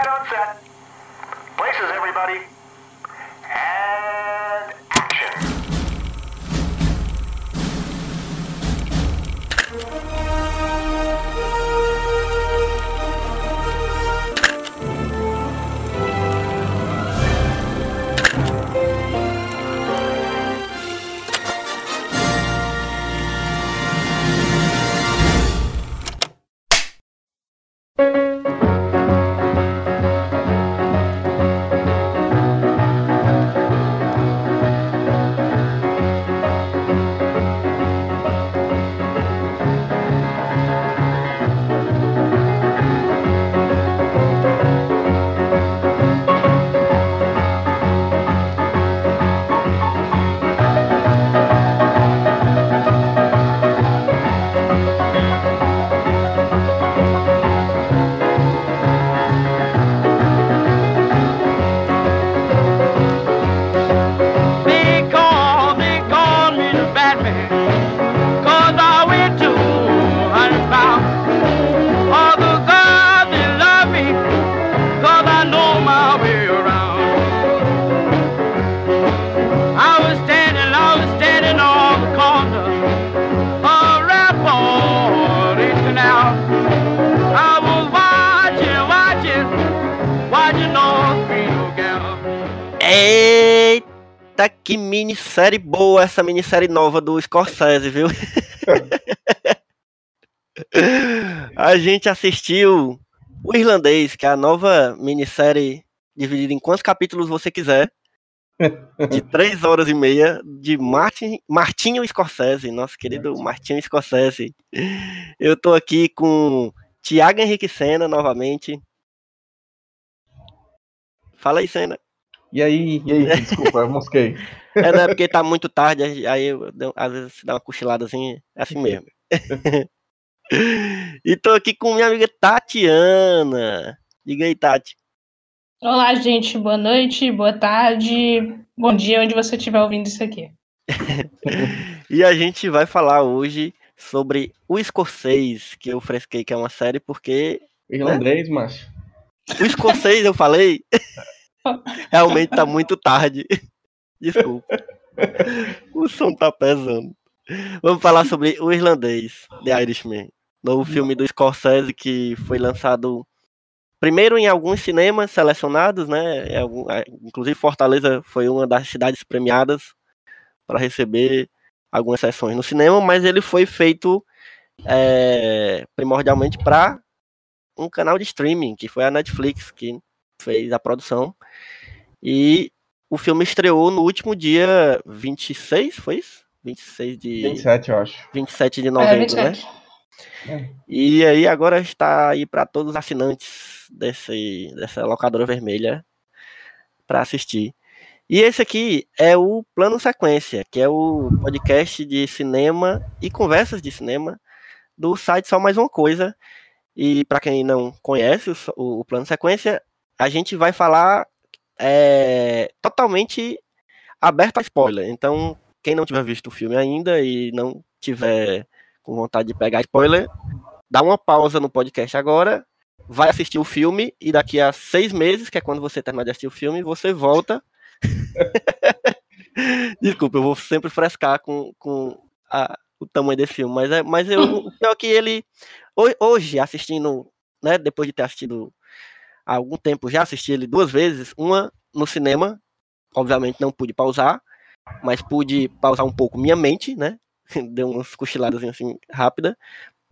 Quiet on set. Places, everybody. And minissérie boa essa minissérie nova do Scorsese, viu? a gente assistiu O Irlandês, que é a nova minissérie dividida em quantos capítulos você quiser. De três horas e meia, de Martin, Martinho Scorsese, nosso querido Martinho Scorsese. Eu tô aqui com Tiago Henrique Senna novamente. Fala aí, Senna. E aí, e aí, desculpa, eu mosquei. É, não é porque tá muito tarde, aí eu, às vezes dá uma cochiladazinha, é assim mesmo. e tô aqui com minha amiga Tatiana. Diga aí, Tati. Olá, gente. Boa noite, boa tarde, bom dia, onde você estiver ouvindo isso aqui. E a gente vai falar hoje sobre o Escocês, que eu fresquei que é uma série, porque Irlandês, macho. o Escocês eu falei realmente tá muito tarde. Desculpa. O som tá pesando. Vamos falar sobre o Irlandês, The Irishman. Novo filme do Scorsese que foi lançado primeiro em alguns cinemas selecionados, né? ah, Inclusive Fortaleza foi uma das cidades premiadas para receber algumas sessões no cinema, mas ele foi feito é, primordialmente para um canal de streaming, que foi a Netflix, que fez a produção. E o filme estreou no último dia 26, foi isso? 26 de 27, eu acho. 27 de É, novembro, né? 27. E aí agora está aí para todos os assinantes desse, dessa locadora vermelha para assistir. E esse aqui é o Plano Sequência, que é o podcast de cinema e conversas de cinema do site Só Mais Uma Coisa. E para quem não conhece o, o Plano Sequência, a gente vai falar é, totalmente aberto a spoiler. Então, quem não tiver visto o filme ainda e não tiver com vontade de pegar spoiler, dá uma pausa no podcast agora, vai assistir o filme e daqui a seis meses, que é quando você terminar de assistir o filme, você volta. Desculpa, eu vou sempre frescar com, com a- o tamanho desse filme, mas, é, mas eu, o é que ele, ho- hoje, assistindo, né, depois de ter assistido há algum tempo, já assisti ele duas vezes, uma no cinema, obviamente não pude pausar, mas pude pausar um pouco minha mente, né, deu umas cochiladas assim rápida,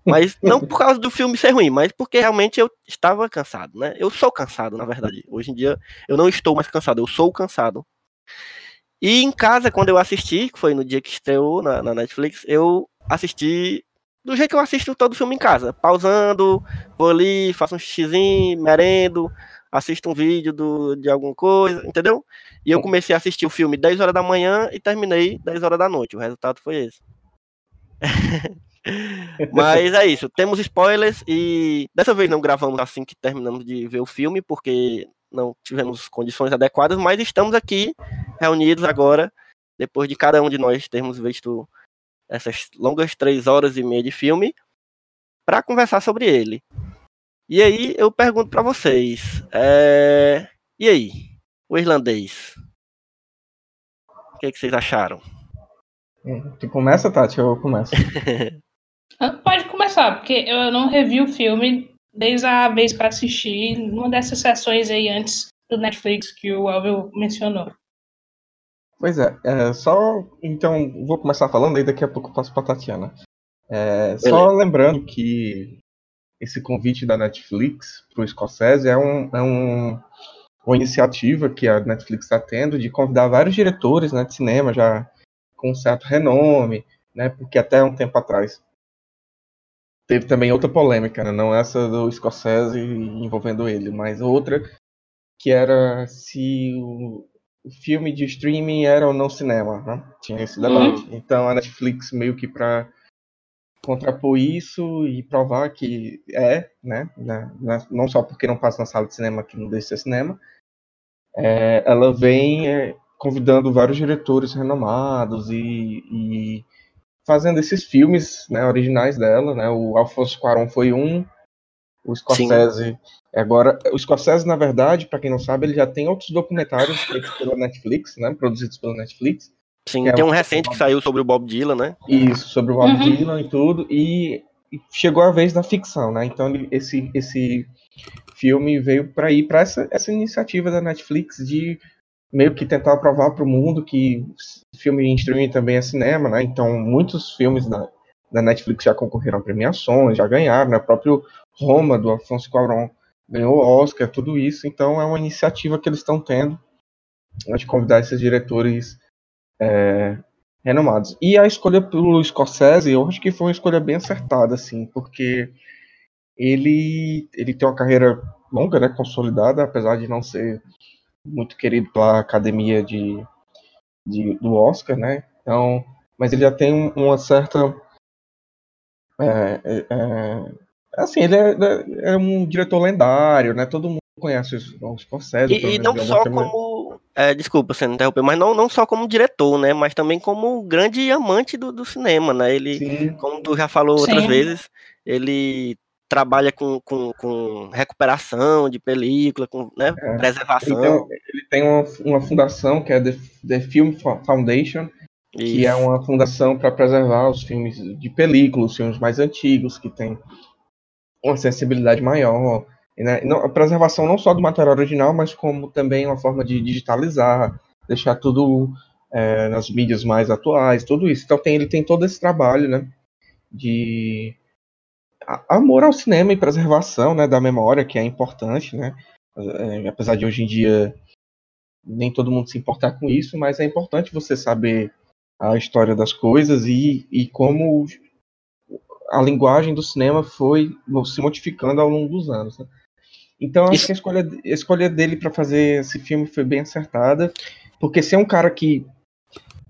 mas não por causa do filme ser ruim, mas porque realmente eu estava cansado, né? Eu sou cansado, na verdade. Hoje em dia eu não estou mais cansado, eu sou cansado. E em casa, quando eu assisti, que foi no dia que estreou na, na Netflix, eu assisti do jeito que eu assisto todo filme em casa, pausando, vou ali, faço um xizinho, merendo, assisto um vídeo do, de alguma coisa, entendeu? E eu comecei a assistir o filme 10 horas da manhã e terminei 10 horas da noite. O resultado foi esse. Mas é isso, temos spoilers e dessa vez não gravamos assim que terminamos de ver o filme, porque não tivemos condições adequadas, mas estamos aqui reunidos agora, depois de cada um de nós termos visto essas longas três horas e meia de filme, para conversar sobre ele. E aí eu pergunto pra vocês, é, e aí, o irlandês? O que, é que vocês acharam? Hum, Tu começa, Tati? Eu começo. Ah, Pode começar, porque eu não revi o filme desde a vez que eu assisti, numa dessas sessões aí antes do Netflix que o Elvio mencionou. Pois é, é, só. Então, vou começar falando, aí daqui a pouco eu passo pra Tatiana. É, só lembrando que esse convite da Netflix pro Scorsese é, um, é um, uma iniciativa que a Netflix está tendo de convidar vários diretores né, de cinema já com um certo renome, né? Porque até um tempo atrás teve também outra polêmica, né, não essa do Scorsese envolvendo ele, mas outra que era se o filme de streaming era ou não cinema, né? Tinha esse debate. Então a Netflix meio que para contrapor isso e provar que é, né, não só porque não passa na sala de cinema que não deixa de ser cinema, é, ela vem é, convidando vários diretores renomados e, e fazendo esses filmes né, originais dela, né, o Alfonso Cuarón foi um, o Scorsese agora, o Scorsese na verdade, para quem não sabe, ele já tem outros documentários feitos pela Netflix, né, produzidos pela Netflix, Sim, é tem um recente que saiu sobre o Bob Dylan, né? Isso, sobre o Bob Uhum. Dylan e tudo. E e chegou a vez da ficção, né? Então ele- esse, esse filme veio para ir para essa, essa iniciativa da Netflix de meio que tentar provar para o mundo que filme em streaming também é cinema, né? Então muitos filmes da, da Netflix já concorreram a premiações, já ganharam, né? O próprio Roma, do Afonso Cuarón, ganhou o Oscar, tudo isso. Então é uma iniciativa que eles estão tendo né, de convidar esses diretores é, renomados. E a escolha pelo Scorsese, eu acho que foi uma escolha bem acertada, assim, porque ele, ele tem uma carreira longa, né, consolidada, apesar de não ser muito querido pela academia de, de- do Oscar, né? Então, mas ele já tem um- uma certa é, é, é, assim, ele é, é um diretor lendário, né? Todo mundo conhece o o Scorsese. E, e não de só como. É, desculpa você interromper, mas não, não só como diretor, né? Mas também como grande amante do, do cinema, né? Ele, Sim. como tu já falou outras Sim. vezes, ele trabalha com, com, com recuperação de película, com né, É. Preservação. tem, ele tem uma, uma fundação que é The, The Film Fo- Foundation, que é Isso. uma fundação para preservar os filmes de película, os filmes mais antigos, que tem uma sensibilidade maior. Né? Não, a preservação não só do material original, mas como também uma forma de digitalizar, deixar tudo é, nas mídias mais atuais, tudo isso. Então tem, ele tem todo esse trabalho né, de amor ao cinema e preservação né, da memória, que é importante, né? É, apesar de hoje em dia nem todo mundo se importar com isso, mas é importante você saber a história das coisas e, e como a linguagem do cinema foi se modificando ao longo dos anos. né? Então acho Isso- que a escolha, a escolha dele para fazer esse filme foi bem acertada, porque se é um cara que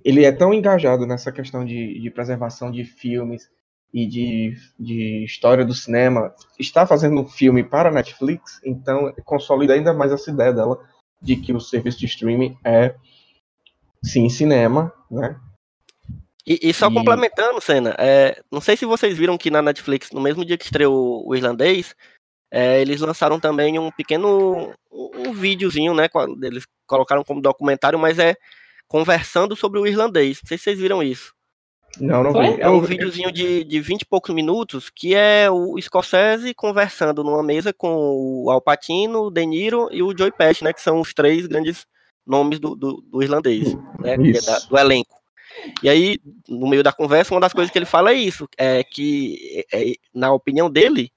ele é tão engajado nessa questão de, de preservação de filmes e de, de história do cinema, está fazendo um filme para a Netflix, então consolida ainda mais essa ideia dela de que o serviço de streaming é sim cinema, né? E, e só E- complementando, Senna, é, não sei se vocês viram que na Netflix, no mesmo dia que estreou o irlandês, é, eles lançaram também um pequeno um, um videozinho, né? Eles colocaram como documentário, mas é conversando sobre o irlandês. Não sei se vocês viram isso. Não, não vi. É um videozinho de, de 20 e poucos minutos que é o Scorsese conversando numa mesa com o Al Pacino, o De Niro e o Joey Pesci, né? Que são os três grandes nomes do, do, do irlandês, né? que é da- do elenco. E aí, no meio da conversa, uma das coisas que ele fala é isso, é que, é, na opinião dele,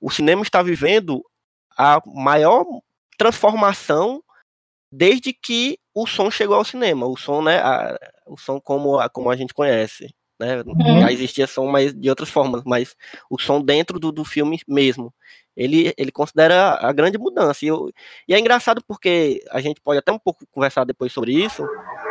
o cinema está vivendo a maior transformação desde que o som chegou ao cinema. O som, né? a- o som como a, como a gente conhece. Né? Uhum. Já existia som mas de outras formas, mas o som dentro do, do filme mesmo. Ele, ele considera a grande mudança. E, eu- e é engraçado porque a gente pode até um pouco conversar depois sobre isso,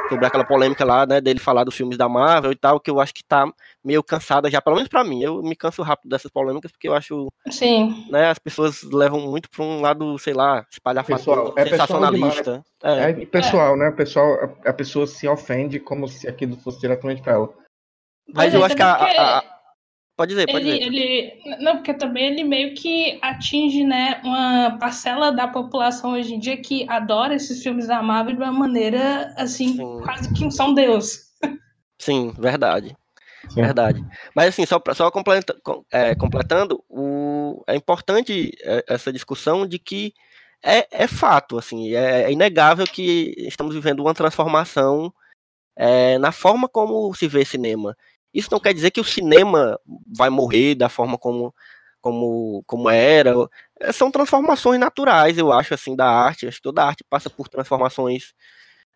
sobre aquela polêmica lá, né, dele falar dos filmes da Marvel e tal, que eu acho que tá meio cansada já, pelo menos pra mim. Eu me canso rápido dessas polêmicas porque eu acho, Sim. né, as pessoas levam muito pra um lado, sei lá, espalhafatoso, Pessoal, é pessoal sensacionalista. É, É pessoal, né? Pessoal, a, a pessoa se ofende como se aquilo fosse diretamente pra ela. mas Pois é, eu acho que a- a- Pode dizer, pode Ele, dizer. ele, não, porque também ele meio que atinge, né, uma parcela da população hoje em dia que adora esses filmes da Marvel de uma maneira, assim, Sim. quase que são Deus. Sim, verdade. Sim. Verdade. Mas assim, só, só completa- com- é, completando, o, é importante é, essa discussão de que é, é fato, assim, é, é inegável que estamos vivendo uma transformação é, na forma como se vê cinema. Isso não quer dizer que o cinema vai morrer da forma como, como, como era. É, São transformações naturais, eu acho, assim, da arte. Acho que toda arte passa por transformações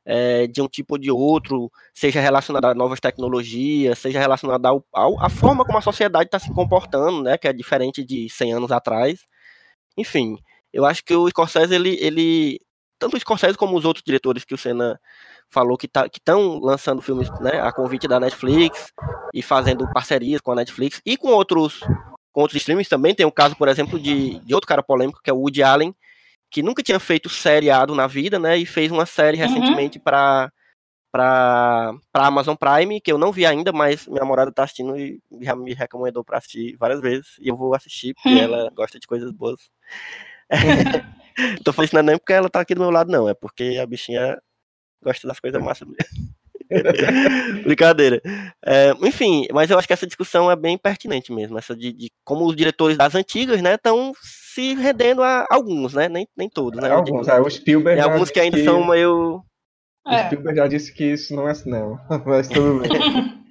é, de um tipo ou de outro, seja relacionada a novas tecnologias, seja relacionada ao, ao- à forma como a sociedade está se comportando, né, que é diferente de 100 anos atrás. Enfim, eu acho que o Scorsese, ele, ele tanto o Scorsese como os outros diretores que o Senna falou que tá, estão lançando filmes né, a convite da Netflix e fazendo parcerias com a Netflix e com outros com outros streamings também. Tem o caso, por exemplo, de, de outro cara polêmico, que é o Woody Allen, que nunca tinha feito seriado na vida, né? E fez uma série Uhum. recentemente para para para Amazon Prime, que eu não vi ainda, mas minha namorada tá assistindo e já me recomendou para assistir várias vezes, e eu vou assistir porque ela gosta de coisas boas. Tô falando isso não é nem porque ela tá aqui do meu lado não, é porque a bichinha gosta das coisas massas mesmo. Brincadeira. É, enfim, mas eu acho que essa discussão é bem pertinente mesmo, essa de, de como os diretores das antigas, né, estão se rendendo a alguns, né, nem, nem todos, né, digo. Alguns, é, o Spielberg Tem já alguns que disse ainda são meio O É. Spielberg já disse que isso não é cinema, mas tudo bem.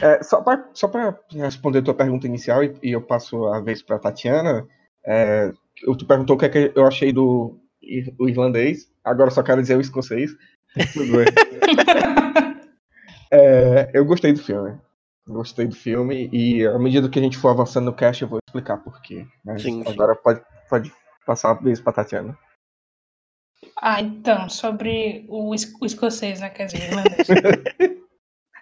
É, só para só pra responder tua pergunta inicial, e, e eu passo a vez para Tatiana, é, eu- tu perguntou o que, é que eu achei do o irlandês, agora só quero dizer o escocês. Tudo bem. É, eu gostei do filme. Gostei do filme, e à medida que a gente for avançando no cast, eu vou explicar por quê. Mas Sim, sim. agora pode, pode passar a vez para Tatiana. Ah, então, sobre o, es- o escocês, né? Quer dizer, irlandês.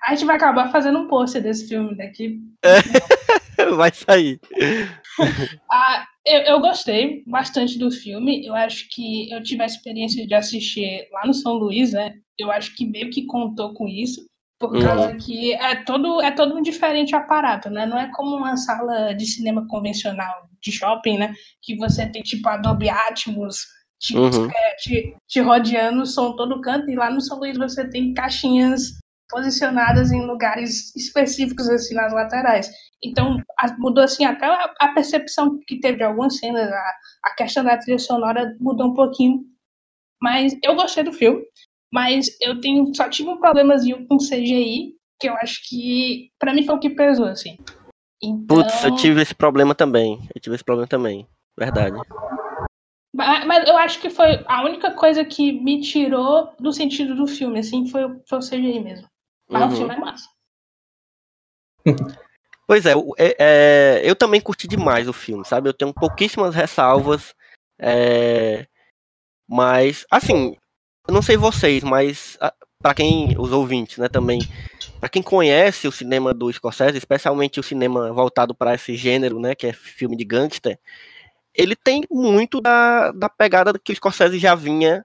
A gente vai acabar fazendo um post desse filme daqui. vai sair. Ah, eu, eu gostei bastante do filme. Eu acho que eu tive a experiência de assistir lá no São Luís, né? Eu acho que meio que contou com isso. Por Uhum. causa que é todo, é todo um diferente aparato, né? Não é como uma sala de cinema convencional de shopping, né? Que você tem tipo Adobe Atmos, te, Uhum. é, te, te rodeando o som todo canto, e lá no São Luís você tem caixinhas posicionadas em lugares específicos assim nas laterais. Então mudou assim até a, percepção que teve de algumas cenas, a, a questão da trilha sonora mudou um pouquinho. Mas eu gostei do filme, mas eu tenho só tive um problemazinho com CGI, que eu acho que pra mim foi o que pesou assim. Então, Putz, eu tive esse problema também. Eu tive esse problema também. Verdade. Ma- Mas eu acho que foi a única coisa que me tirou do sentido do filme, assim, foi, foi o CGI mesmo. Mas o Uhum. filme é massa. Pois é, o- é- é, eu também curti demais o filme, sabe? Eu tenho pouquíssimas ressalvas, é, mas, assim, eu não sei vocês, mas pra quem, os ouvintes, né, também, pra quem conhece o cinema do Scorsese, especialmente o cinema voltado para esse gênero, né, que é filme de gangster, ele tem muito da, da pegada que o Scorsese já vinha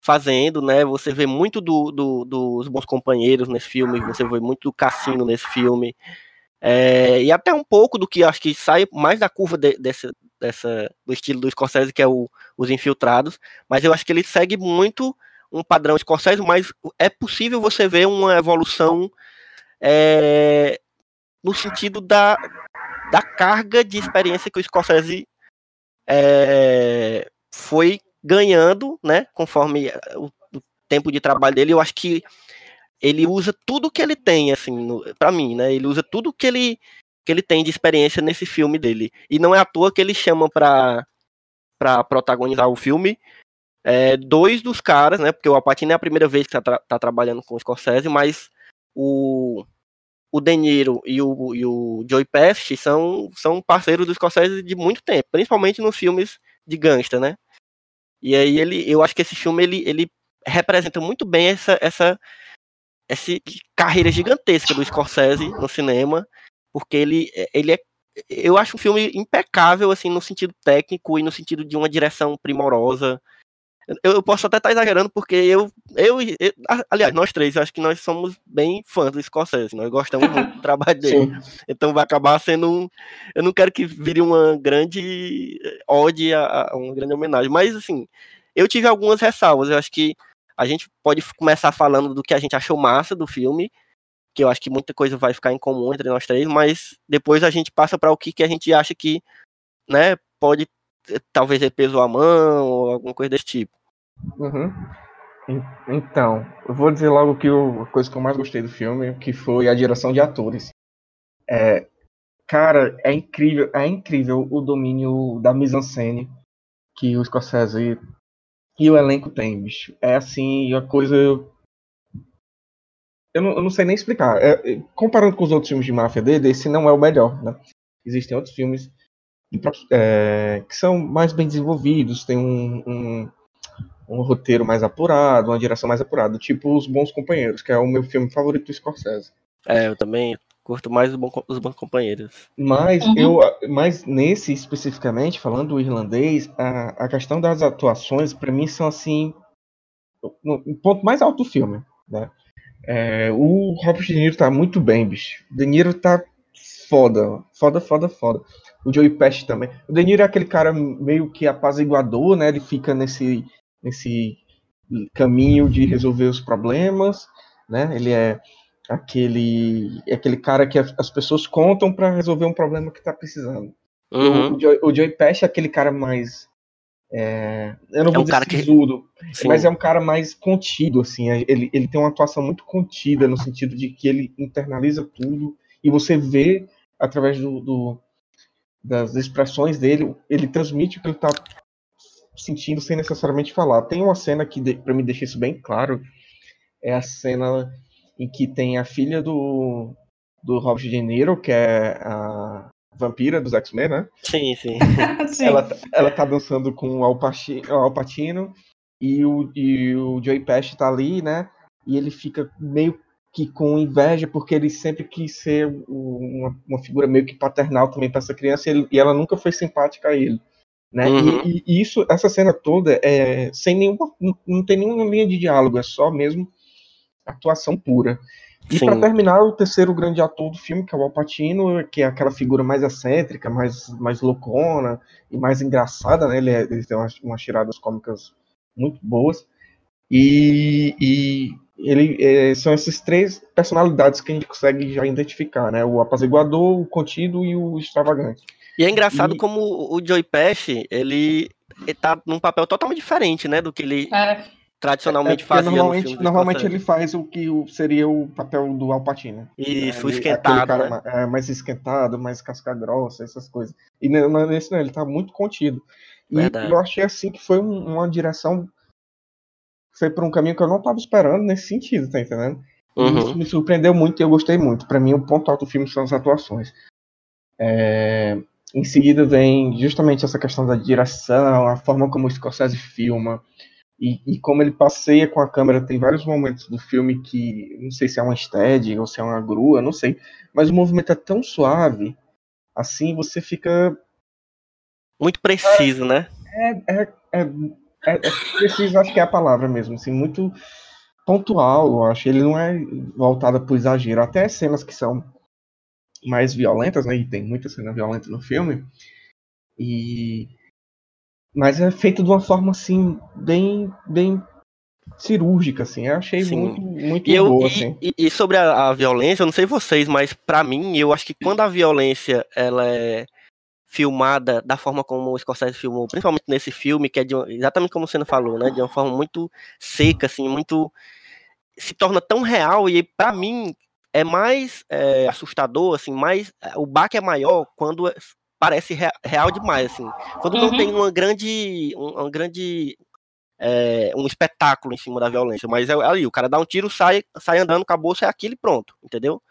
fazendo, né? Você vê muito do, do- dos bons companheiros nesse filme, você vê muito do Cassino nesse filme. É, e até um pouco do que acho que sai mais da curva de- dessa, dessa, do estilo do Scorsese, que é o, os infiltrados, mas eu acho que ele segue muito um padrão Scorsese, mas é possível você ver uma evolução é, no sentido da, da carga de experiência que o Scorsese é, foi ganhando, né, conforme o, o tempo de trabalho dele, eu acho que ele usa tudo que ele tem, assim, para mim, né? Ele usa tudo que ele que ele tem de experiência nesse filme dele. E não é à toa que ele chama pra, pra protagonizar o filme é, dois dos caras, né? Porque o Alpatino é a primeira vez que tá, tra- tá trabalhando com o Scorsese, mas o, o De Niro e o, e o Joey Pesci são, são parceiros do Scorsese de muito tempo, principalmente nos filmes de gangsta, né? E aí ele, eu acho que esse filme ele, ele representa muito bem essa, essa, essa carreira gigantesca do Scorsese no cinema, porque ele, ele é, eu acho um filme impecável assim no sentido técnico e no sentido de uma direção primorosa. Eu, posso até estar exagerando, porque eu, eu, eu- a- aliás, nós três, eu acho que nós somos bem fãs do Scorsese, nós gostamos muito do trabalho dele. Sim. Então vai acabar sendo um. Eu não quero que vire uma grande eh, ode a, a uma grande homenagem. Mas assim, eu tive algumas ressalvas. Eu acho que a gente pode começar falando do que a gente achou massa do filme, que eu acho que muita coisa vai ficar em comum entre nós três, mas depois a gente passa para o que, que a gente acha que, né, pode eh, talvez ter peso à mão ou alguma coisa desse tipo. Uhum. En- Então, eu vou dizer logo que o- a coisa que eu mais gostei do filme, que foi a direção de atores. É, cara, é incrível, é incrível o domínio da mise-en-scène que o Scorsese e o elenco tem, bicho. É assim, a coisa. Eu não, eu não sei nem explicar. É, é, comparando com os outros filmes de máfia dele, esse não é o melhor, né? Existem outros filmes é, que são mais bem desenvolvidos, tem um- um, um roteiro mais apurado, uma direção mais apurada, tipo Os Bons Companheiros, que é o meu filme favorito do Scorsese. É, eu também curto mais os bons, co- os bons companheiros. Mas Uhum. eu, mas nesse especificamente, falando do irlandês, a, a questão das atuações para mim são assim o o ponto mais alto do filme, né? É, o Robert De Niro tá muito bem, bicho. O De Niro tá foda, foda, foda, foda. O Joey Pesci também. O De Niro é aquele cara meio que apaziguador, né? Ele fica nesse nesse caminho de resolver os problemas, né? Ele é aquele é aquele cara que as as pessoas contam para resolver um problema que tá precisando. Uhum, O, Joey, o Joey Pesci é aquele cara mais é, eu não É vou um dizer cara que- sisudo, sim. mas é um cara mais contido, assim. é- Ele, ele tem uma atuação muito contida, no sentido de que ele internaliza tudo e você vê, através do, do- das expressões dele, ele transmite o que ele tá sentindo sem necessariamente falar. Tem uma cena que, para me deixar isso bem claro, é a cena em que tem a filha do, do Robert De Niro, que é a vampira dos X-Men, né? Sim, sim. Sim. Ela, tá- ela tá dançando com o Al Paci- o Al Pacino e o, e o Joey Pesci tá ali, né? E ele fica meio que com inveja porque ele sempre quis ser uma, uma figura meio que paternal também para essa criança e, ele- e ela nunca foi simpática a ele, né? E- Uhum. E, e isso, essa cena toda é sem nenhuma, não, tem nenhuma linha de diálogo, é só mesmo atuação pura. E para terminar, o terceiro grande ator do filme, que é o Al Pacino, que é aquela figura mais excêntrica, mais, mais loucona e mais engraçada, né? Ele, é- ele tem umas, umas tiradas cômicas muito boas. E, e ele é, são essas três personalidades que a gente consegue já identificar, né? O apaziguador, o contido e o extravagante. E é engraçado E- como o Joey Pesci, ele, ele tá num papel totalmente diferente, né, do que ele É, tradicionalmente É, fazia no normalmente, filme do normalmente ele faz o que seria o papel do Al Pacino. Isso, Ele- esquentado, cara né? ma- é, mais esquentado, mais casca grossa, essas coisas. E ne- ne- nesse não, ele tá muito contido. E Verdade. eu achei assim que foi um- uma direção. Foi por um caminho que eu não tava esperando nesse sentido, tá entendendo? E Uhum. Isso me surpreendeu muito e eu gostei muito. Pra mim, o ponto alto do filme são as atuações. É, Em seguida vem justamente essa questão da direção, a forma como o Scorsese filma e, e como ele passeia com a câmera. Tem vários momentos do filme que não sei se é uma steady ou se é uma grua, não sei. Mas o movimento é tão suave, assim você fica Muito preciso, né? é, é, é, é, é preciso, acho que é a palavra mesmo, assim, muito pontual, eu acho. Ele não é voltado pro exagero. Até as cenas que são mais violentas, né? E tem muita cena violenta no filme. E mas é feito de uma forma assim bem bem cirúrgica assim. Eu achei Sim. muito muito E, eu, boa e, assim. e- e sobre a, a violência, eu não sei vocês, mas pra mim, eu acho que quando a violência ela é filmada da forma como o Scorsese filmou, principalmente nesse filme, que é uma- exatamente como você falou, né, de uma forma muito seca, assim, muito se torna tão real e pra mim é mais é, assustador, assim, mais o baque é maior quando é- parece rea- real demais, assim, quando não Uhum. tem uma grande, um, uma grande é, um espetáculo em cima da violência, mas é ali, o cara dá um tiro, sai, sai andando com a bolsa, é aquilo e pronto, entendeu?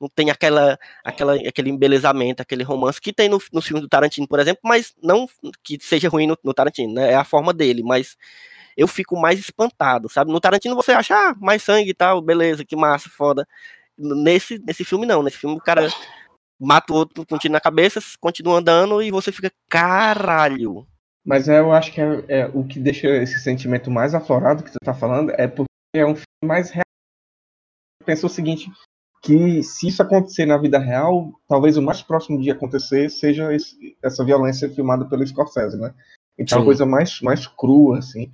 Não tem aquela, aquela, aquele embelezamento, aquele romance que tem no, no filme do Tarantino, por exemplo, mas não que seja ruim no, no Tarantino, né? É a forma dele, mas eu fico mais espantado, sabe? No Tarantino você acha, ah, mais sangue e tal, beleza, que massa, foda. Nesse, nesse filme não, nesse filme o cara mata o outro com um tiro na cabeça, continua andando e você fica, caralho, Mas eu acho que é, é o que deixa esse sentimento mais aflorado que você tá falando é porque é um filme mais real. Pensa o seguinte, que se isso acontecer na vida real, talvez o mais próximo de acontecer seja esse, essa violência filmada pelo Scorsese, né? Então é uma coisa mais, mais crua, assim.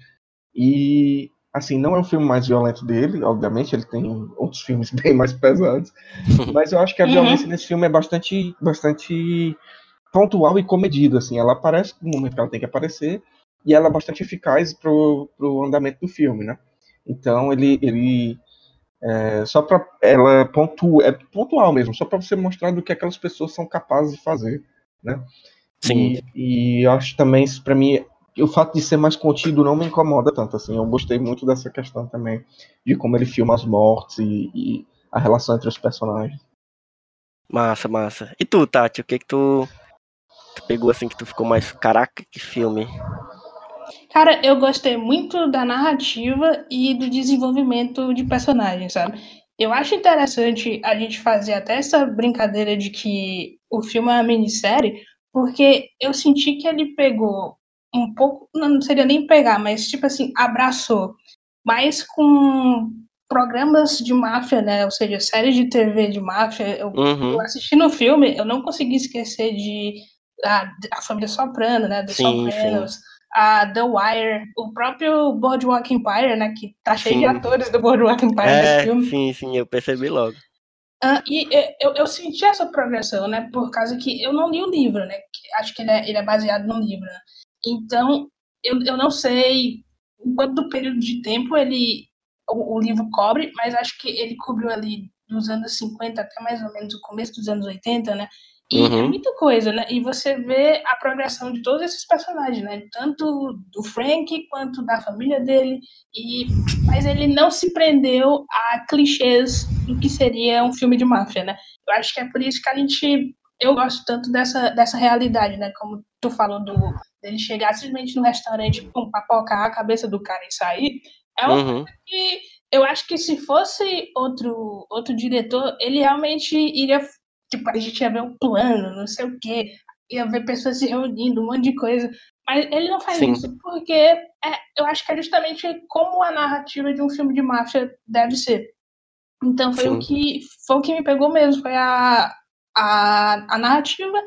E, assim, não é o filme mais violento dele, obviamente, ele tem outros filmes bem mais pesados, mas eu acho que a Uhum. violência nesse filme é bastante, bastante pontual e comedida, assim. Ela aparece no momento que ela tem que aparecer e ela é bastante eficaz pro, pro andamento do filme, né? Então ele, ele é, só para ela pontua, é pontual mesmo, só para você mostrar do que aquelas pessoas são capazes de fazer, né? Sim. E, e eu acho também isso para mim o fato de ser mais contido não me incomoda tanto assim. Eu gostei muito dessa questão também de como ele filma as mortes e, e a relação entre os personagens. Massa, massa. E tu, Tati, o que que tu, tu pegou assim que tu ficou mais. Caraca, que filme. Cara, eu gostei muito da narrativa e do desenvolvimento de personagens, sabe? Eu acho interessante a gente fazer até essa brincadeira de que o filme é uma minissérie, porque eu senti que ele pegou um pouco, não seria nem pegar, mas tipo assim, abraçou mais com programas de máfia, né? Ou seja, séries de TV de máfia. Eu Uhum. eu assistindo o filme, eu não consegui esquecer de a, a família Soprano, né? Do Sim, Sopranos, a The Wire, o próprio Boardwalk Empire, né? Que tá cheio de Sim. atores do Boardwalk Empire nesse É, filme. sim, sim, eu percebi logo. Ah, e eu, eu senti essa progressão, né? Por causa que eu não li o livro, né? acho que ele é, ele é baseado num livro, né? Então, eu, eu não sei quanto período de tempo ele o, o livro cobre, mas acho que ele cobriu ali dos anos 50 até mais ou menos o começo dos anos 80, né? E é Uhum. muita coisa, né? E você vê a progressão de todos esses personagens, né? Tanto do Frank quanto da família dele. E mas ele não se prendeu a clichês do que seria um filme de máfia, né? Eu acho que é por isso que a gente eu gosto tanto dessa, dessa realidade, né? Como tu falou do dele chegar simplesmente no restaurante, pum, papocar a cabeça do cara e sair. É uma Uhum. que eu acho que se fosse outro outro diretor, ele realmente iria tipo, a gente ia ver um plano, não sei o quê, ia ver pessoas se reunindo, um monte de coisa. Mas ele não faz Sim. isso porque é, eu acho que é justamente como a narrativa de um filme de máfia deve ser. Então foi o Sim. que foi o que me pegou mesmo, foi a, a, a narrativa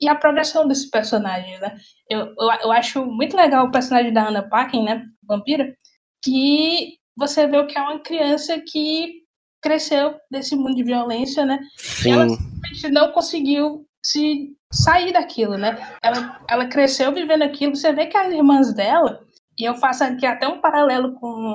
e a progressão desses personagens, né? Eu, eu, eu acho muito legal o personagem da Anna Paquin, né, vampira, que você vê o que é uma criança que cresceu desse mundo de violência, né? ela Sim, simplesmente não conseguiu se sair daquilo, né? Ela, ela cresceu vivendo aquilo. Você vê que as irmãs dela, e eu faço aqui até um paralelo com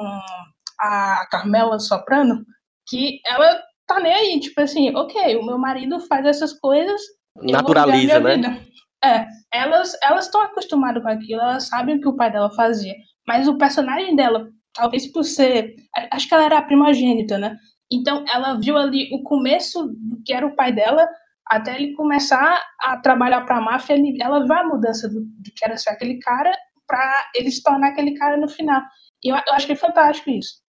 a Carmela Soprano, que ela tá nem aí, tipo assim, ok, o meu marido faz essas coisas, naturaliza, né? vida. É, elas elas estão acostumadas com aquilo, elas sabem o que o pai dela fazia, mas o personagem dela, talvez por ser, acho que ela era a primogênita, né? Então ela viu ali o começo do que era o pai dela, até ele começar a trabalhar para a máfia, ela vê a mudança do, do que era ser aquele cara para ele se tornar aquele cara no final. E eu, eu acho que é fantástico isso.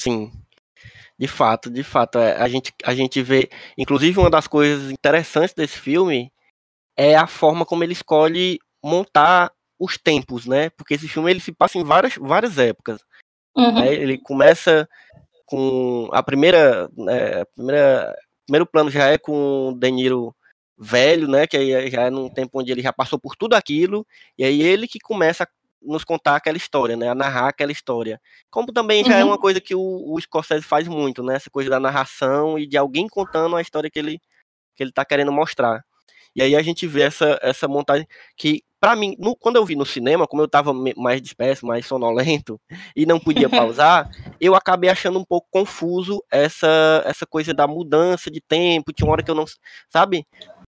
Sim. De fato, de fato. é, a, gente, a gente vê. Inclusive, uma das coisas interessantes desse filme é a forma como ele escolhe montar os tempos, né? Porque esse filme ele se passa em várias, várias épocas. Uhum. né? Ele começa com a primeira, né, a primeira, primeiro plano já é com o De Niro velho, né? Que aí já é num tempo onde ele já passou por tudo aquilo e aí ele que começa nos contar aquela história, né? A narrar aquela história. Como também já é Uhum. uma coisa que o, o Scorsese faz muito, né? Essa coisa da narração e de alguém contando a história que ele que ele tá querendo mostrar. E aí a gente vê essa, essa montagem que, pra mim, no- quando eu vi no cinema, como eu tava mais disperso, mais sonolento e não podia pausar, eu acabei achando um pouco confuso essa, essa coisa da mudança de tempo. Tinha uma hora que eu não, sabe?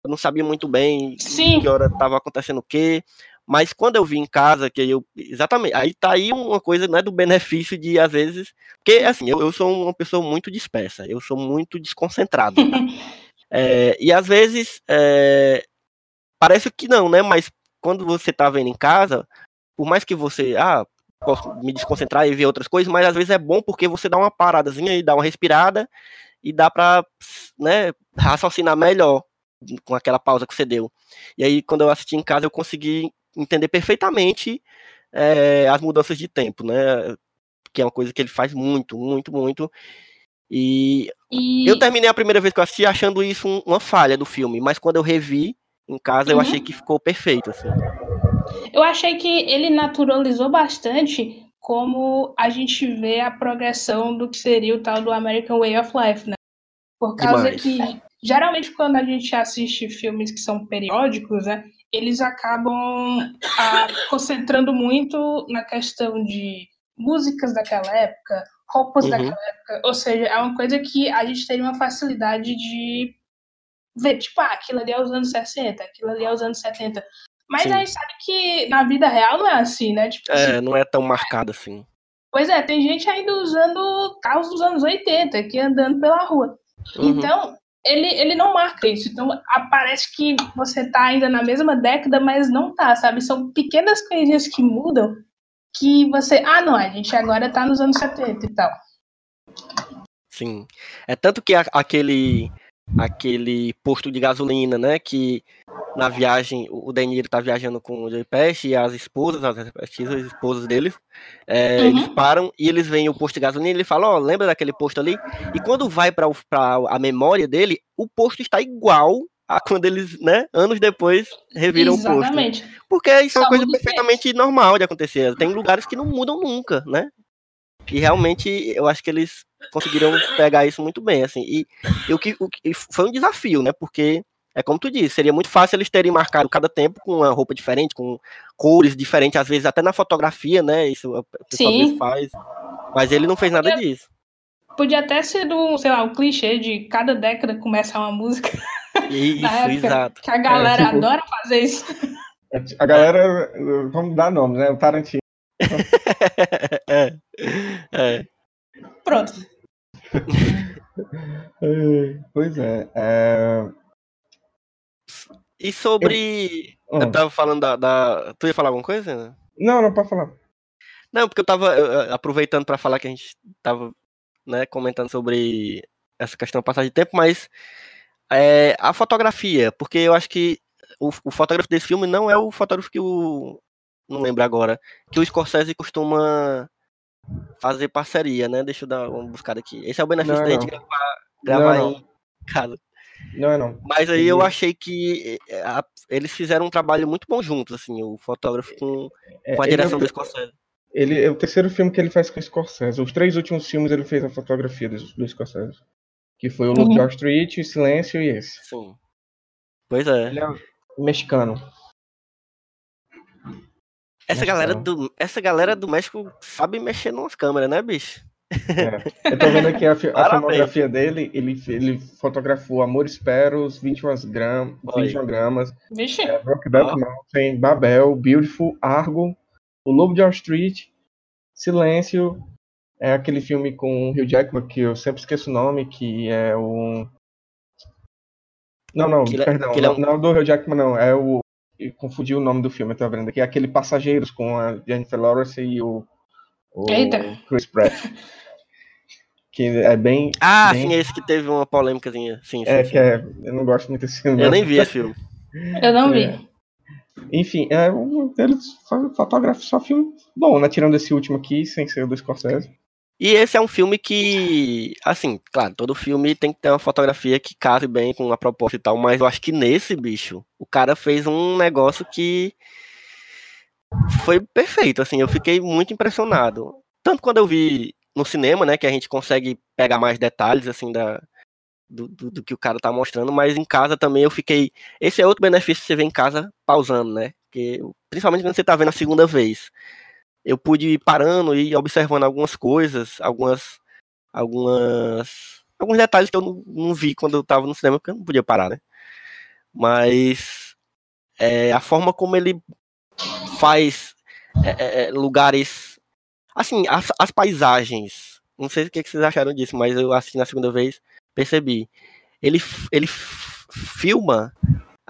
Eu não sabia muito bem Sim. que hora tava acontecendo o quê. Mas quando eu vi em casa, que eu. Exatamente. Aí tá aí uma coisa né, do benefício de, às vezes. Porque, assim, eu, eu sou uma pessoa muito dispersa, eu sou muito desconcentrado. É, e às vezes é, parece que não, né? Mas quando você tá vendo em casa, por mais que você, ah, posso me desconcentrar e ver outras coisas, mas às vezes é bom porque você dá uma paradazinha e dá uma respirada e dá pra, né, raciocinar melhor com aquela pausa que você deu. E aí quando eu assisti em casa eu consegui entender perfeitamente é, as mudanças de tempo, né? Que é uma coisa que ele faz muito, muito, muito. E, E eu terminei a primeira vez que eu assisti achando isso um- uma falha do filme, mas quando eu revi em casa, eu Uhum. achei que ficou perfeito, assim. eu achei que ele naturalizou bastante como a gente vê a progressão do que seria o tal do American Way of Life, né? Por causa Demais. que, geralmente, quando a gente assiste filmes que são periódicos, né? Eles acabam ah, concentrando muito na questão de músicas daquela época, roupas Uhum. daquela época, ou seja, é uma coisa que a gente teria uma facilidade de ver, tipo, ah, aquilo ali é os anos 60, aquilo ali é os anos 70. Mas Sim. a gente sabe que na vida real não é assim, né? Tipo, assim, É, não é tão marcado assim. Pois é, tem gente ainda usando carros dos anos 80 aqui andando pela rua. Uhum. Então, ele, ele não marca isso. Então, parece que você tá ainda na mesma década, mas não tá, sabe? São pequenas coisinhas que mudam que você. Ah, não, a gente agora tá nos anos 70 e tal. Sim. É tanto que a- aquele aquele posto de gasolina, né, que na viagem o Deniro tá viajando com o Joey Pesci e as esposas, as respectivas esposas deles, é, Uhum. eles param e eles veem o posto de gasolina e ele fala, ó, lembra daquele posto ali? E quando vai para a memória dele, o posto está igual a quando eles, né, anos depois reviram o posto. Exatamente. Porque isso é uma Só coisa perfeitamente normal de acontecer. Tem lugares que não mudam nunca, né? E realmente eu acho que eles conseguiram pegar isso muito bem, assim. E, e o, que, o que foi um desafio, né? Porque é como tu disse, seria muito fácil eles terem marcado cada tempo com uma roupa diferente, com cores diferentes, às vezes até na fotografia, né? Isso o pessoal Sim. faz. Mas ele não fez nada É. disso. Podia até ser um, sei lá, um clichê de cada década começar uma música. Isso, época. exato. Que a galera tipo- adora fazer isso. A galera, vamos dar nomes, né? O Tarantino. É. é. Pronto. É, Pois é. é... E sobre. Eu, Hum. tava falando da, da- Tu ia falar alguma coisa? Não, não pode falar. Não, porque eu tava eu, eu, aproveitando para falar que a gente tava né, comentando sobre essa questão da passagem de tempo, mas é, a fotografia, porque eu acho que o, o fotógrafo desse filme não é o fotógrafo que o. Não lembro agora. Que o Scorsese costuma fazer parceria, né? Deixa eu dar uma buscada aqui. Esse é o benefício Não, da gente não. gravar, gravar Não, em casa. Não é não. Mas aí eu achei que eh, a- eles fizeram um trabalho muito bom juntos, assim, o fotógrafo com, É, com a é direção o- do Scorsese. Ele é o terceiro filme que ele faz com o Scorsese. Os três últimos filmes ele fez a fotografia do, do Scorsese. Que foi o Lobo Uhum. Street, o Silêncio e esse. Sim. Pois é. Ele é mexicano. Essa Mas galera, não. do, essa galera do México sabe mexer nas câmeras, né, bicho? Eu tô vendo aqui a, fi- a filmografia dele. Ele, ele fotografou Amor Esperos, 21 gramas, Olha aí. 21 gramas é, Brokeback. Mountain, Babel, Beautiful, Argo, O Lobo de Wall Street, Silêncio, é aquele filme com o Hugh Jackman que eu sempre esqueço o nome, que é o... Não, não, Que é- perdão, é não, um- não é o do Hugh Jackman não, é o... eu confundi o nome do filme, eu tô vendo aqui, é aquele Passageiros com a Jennifer Lawrence e o, o Eita. Chris Pratt. que é bem... Ah, bem- sim, esse que teve uma polêmicazinha. Sim, sim, É, sim. que é, eu não gosto muito desse filme. Eu nem vi esse filme. Eu não vi. É. Enfim, é, um- eles fa- fotografam só filme bom, né? Tirando esse último aqui, sem ser o do Scorsese. E esse é um filme que, assim, claro, todo filme tem que ter uma fotografia que case bem com a proposta e tal, mas eu acho que nesse, bicho, o cara fez um negócio que foi perfeito, assim, eu fiquei muito impressionado. Tanto quando eu vi no cinema, né, que a gente consegue pegar mais detalhes, assim, da, do, do, do que o cara tá mostrando, mas em casa também eu fiquei. Esse é outro benefício que você vê em casa pausando, né? Principalmente quando você tá vendo a segunda vez eu pude ir parando e observando algumas coisas, algumas, algumas, alguns detalhes que eu não, não vi quando eu estava no cinema, porque eu não podia parar, né? Mas é, a forma como ele faz é, é, lugares, assim, as, as, paisagens, não sei o que, que vocês acharam disso, mas eu assisti na segunda vez, percebi. Ele, ele filma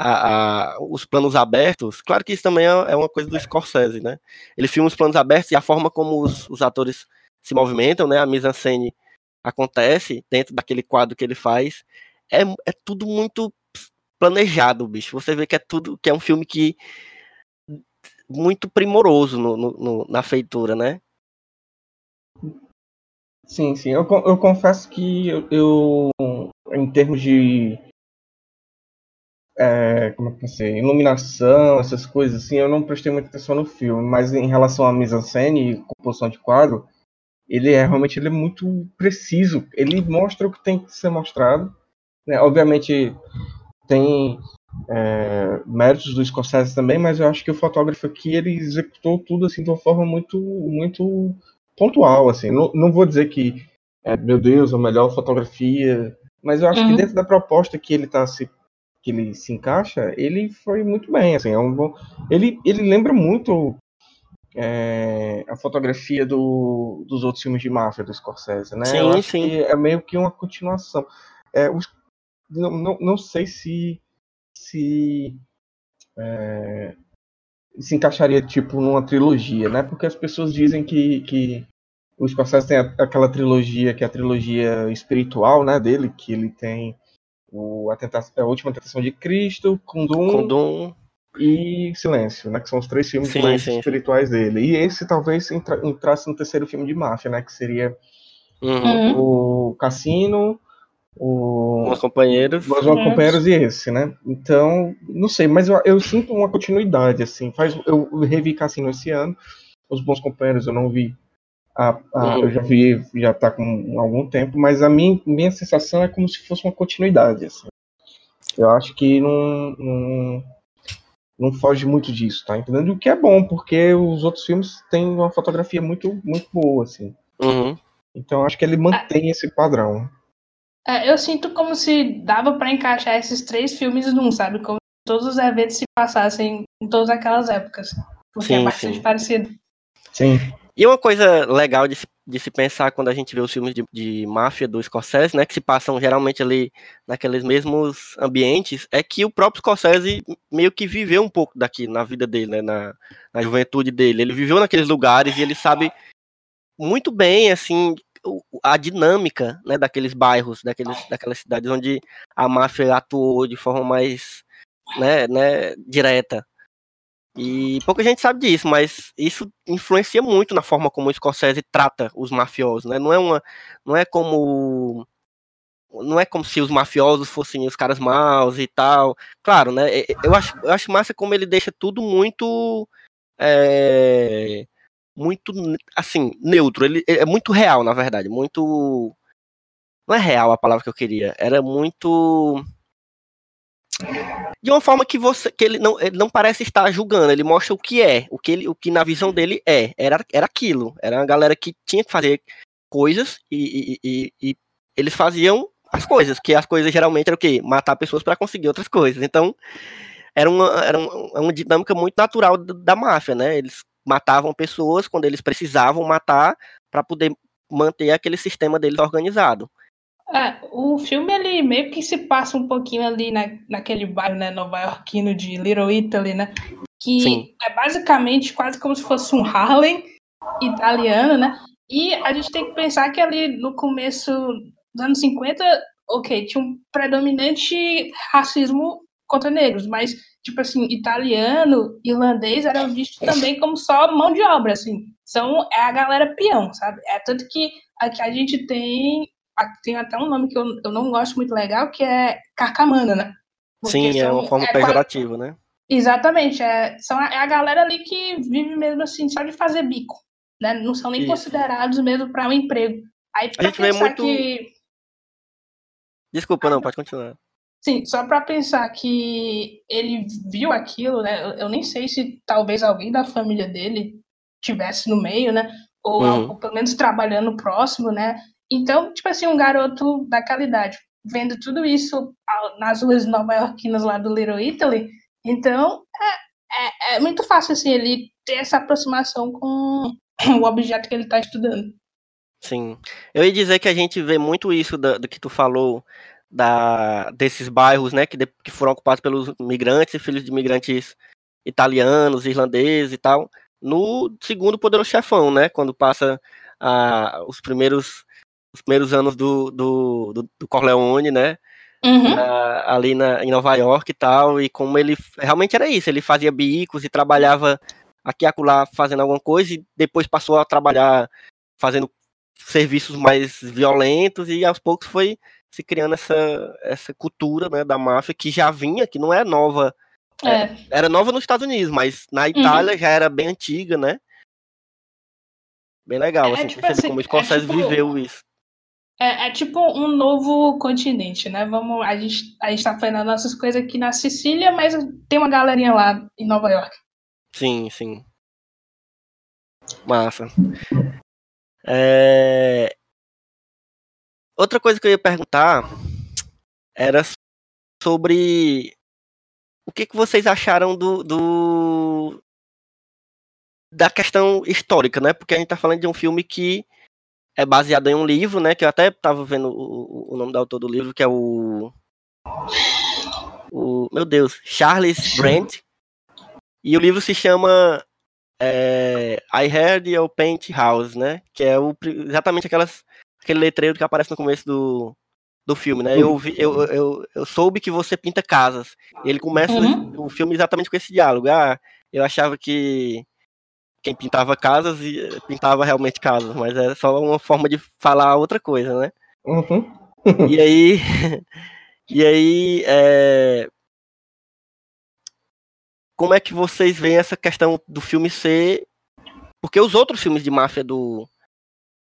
a, a, os planos abertos, claro que isso também é, é, uma coisa do Scorsese, né? Ele filma os planos abertos e a forma como os, os atores se movimentam, né? A mise-en-scène acontece dentro daquele quadro que ele faz. É, é tudo muito planejado, bicho. Você vê que é tudo, que é um filme que muito primoroso no, no- no- na feitura, né? Sim, sim. Eu, eu confesso que eu, eu, em termos de. É, como é que? Iluminação, essas coisas assim, eu não prestei muita atenção no filme, mas em relação à mise-en-scène e composição de quadro, ele é realmente ele é muito preciso. Ele mostra o que tem que ser mostrado. né? Obviamente tem é, méritos do Scorsese também, mas eu acho que o fotógrafo aqui ele executou tudo assim de uma forma muito, muito pontual, assim. Não, não vou dizer que, é, meu Deus, a melhor fotografia, mas eu acho Uhum. que dentro da proposta que ele tá se que ele se encaixa, ele foi muito bem, assim. É um bom, ele ele lembra muito é, a fotografia do, dos outros filmes de máfia do Scorsese, né? Sim, sim. é meio que uma continuação. É, os- não, não, não sei se se é, se encaixaria tipo numa trilogia, né? Porque as pessoas dizem que, que o Scorsese tem aquela trilogia que é a trilogia espiritual, né? Dele, que ele tem o, a, tenta- a última tentação de Cristo, Kundum Com Doom, e Silêncio, né? Que são os três filmes Sim, mais sim, espirituais dele. E esse talvez entra- entrasse no terceiro filme de máfia, né? Que seria uhum, Uhum. o Cassino, o Bons companheiros. Vamos Uhum. companheiros e esse, né? Então, não sei, mas eu, eu sinto uma continuidade, assim. Faz, eu revi Cassino esse ano. Os Bons Companheiros eu não vi. A, a- Uhum. Eu já vi, já tá com algum tempo, mas a minha, minha sensação é como se fosse uma continuidade, assim. Eu acho que não, não, não foge muito disso, tá entendendo? O que é bom, porque os outros filmes têm uma fotografia muito, muito boa, assim. Uhum. Então, eu acho que ele mantém esse padrão. É, eu sinto como se dava pra encaixar esses três filmes num, sabe? Como se todos os eventos se passassem em todas aquelas épocas. Porque é Sim, bastante sim. parecido. Sim. E uma coisa legal de se, de se pensar quando a gente vê os filmes de, de máfia do Scorsese, né, que se passam geralmente ali naqueles mesmos ambientes, é que o próprio Scorsese meio que viveu um pouco daqui na vida dele, né, na, na juventude dele. Ele viveu naqueles lugares e ele sabe muito bem, assim, a dinâmica, né, daqueles bairros, daqueles, daquelas cidades onde a máfia atuou de forma mais, né, né, direta. E pouca gente sabe disso, mas isso influencia muito na forma como o Scorsese trata os mafiosos, né? Não é uma, não é como não é como se os mafiosos fossem os caras maus e tal. Claro, né? Eu acho, eu acho massa como ele deixa tudo muito é, muito assim, neutro. Ele é muito real, na verdade, muito não é real a palavra que eu queria, era muito de uma forma que você que ele não, ele não parece estar julgando, ele mostra o que é, o que ele, o que na visão dele é, era, era aquilo, era uma galera que tinha que fazer coisas e, e, e, e eles faziam as coisas, que as coisas geralmente eram o quê? Matar pessoas para conseguir outras coisas. Então, era uma, era uma, uma dinâmica muito natural da, da máfia, né? Eles matavam pessoas quando eles precisavam matar para poder manter aquele sistema deles organizado. É, o filme ele meio que se passa um pouquinho ali na, naquele bairro né, nova-iorquino de Little Italy, né? Que Sim. é basicamente quase como se fosse um Harlem italiano, né? E a gente tem que pensar que ali no começo dos anos 50, ok, tinha um predominante racismo contra negros, mas, tipo assim, italiano, irlandês eram vistos também como só mão de obra, assim. São, é a galera peão, sabe? É tanto que aqui a gente tem tem até um nome que eu, eu não gosto muito legal, que é carcamana, né? Porque Sim, é são- uma forma é pejorativa, né? Exatamente, é, são a, é a galera ali que vive mesmo assim, só de fazer bico, né? Não são nem Isso. considerados mesmo para um emprego. Aí pra gente vê pensar muito- que, Desculpa, não, pode continuar. sim, só para pensar que ele viu aquilo, né? Eu, eu nem sei se talvez alguém da família dele tivesse no meio, né? Ou, Uhum. ou pelo menos trabalhando próximo, né? Então, tipo assim, um garoto daquela idade, vendo tudo isso a- nas ruas nova-iorquinas lá do Little Italy, então é, é, é muito fácil, assim, ele ter essa aproximação com o objeto que ele está estudando. Sim. Eu ia dizer que a gente vê muito isso da- do, que tu falou da, desses bairros, né, que, de- que foram ocupados pelos migrantes e filhos de imigrantes italianos, irlandeses e tal, no segundo Poderoso Chefão, né, quando passa ah, os primeiros os primeiros anos do, do, do, do Corleone, né, Uhum. ah, ali na, em Nova York e tal, e como ele realmente era isso, ele fazia bicos e trabalhava aqui e acolá fazendo alguma coisa e depois passou a trabalhar fazendo serviços mais violentos e aos poucos foi se criando essa, essa cultura né, da máfia que já vinha, que não é nova. É. Era nova nos Estados Unidos, mas na Itália já era bem antiga, né? Bem legal, É, assim, tipo perceber assim, como o é Scorsese tipo- viveu isso. É, é tipo um novo continente, né? Vamos, a gente, a gente tá fazendo as nossas coisas aqui na Sicília, mas tem uma galerinha lá em Nova York. Sim, sim. Massa. É, Outra coisa que eu ia perguntar era sobre o que, que vocês acharam do, do- da questão histórica, né? Porque a gente tá falando de um filme que é baseado em um livro, né? Que eu até tava vendo o, o nome do autor do livro, que é o, o meu Deus, Charles Brandt. E o livro se chama é, I Heard Your Paint House, né? Que é o, exatamente aquelas, aquele letreiro que aparece no começo do, do filme, né? Eu, vi- eu, eu, eu soube que você pinta casas. Ele começa Uhum. o filme exatamente com esse diálogo. Ah, eu achava que quem pintava casas e- pintava realmente casas, mas é só uma forma de falar outra coisa, né? Uhum. E aí, e aí, é, como é que vocês veem essa questão do filme ser, porque os outros filmes de máfia do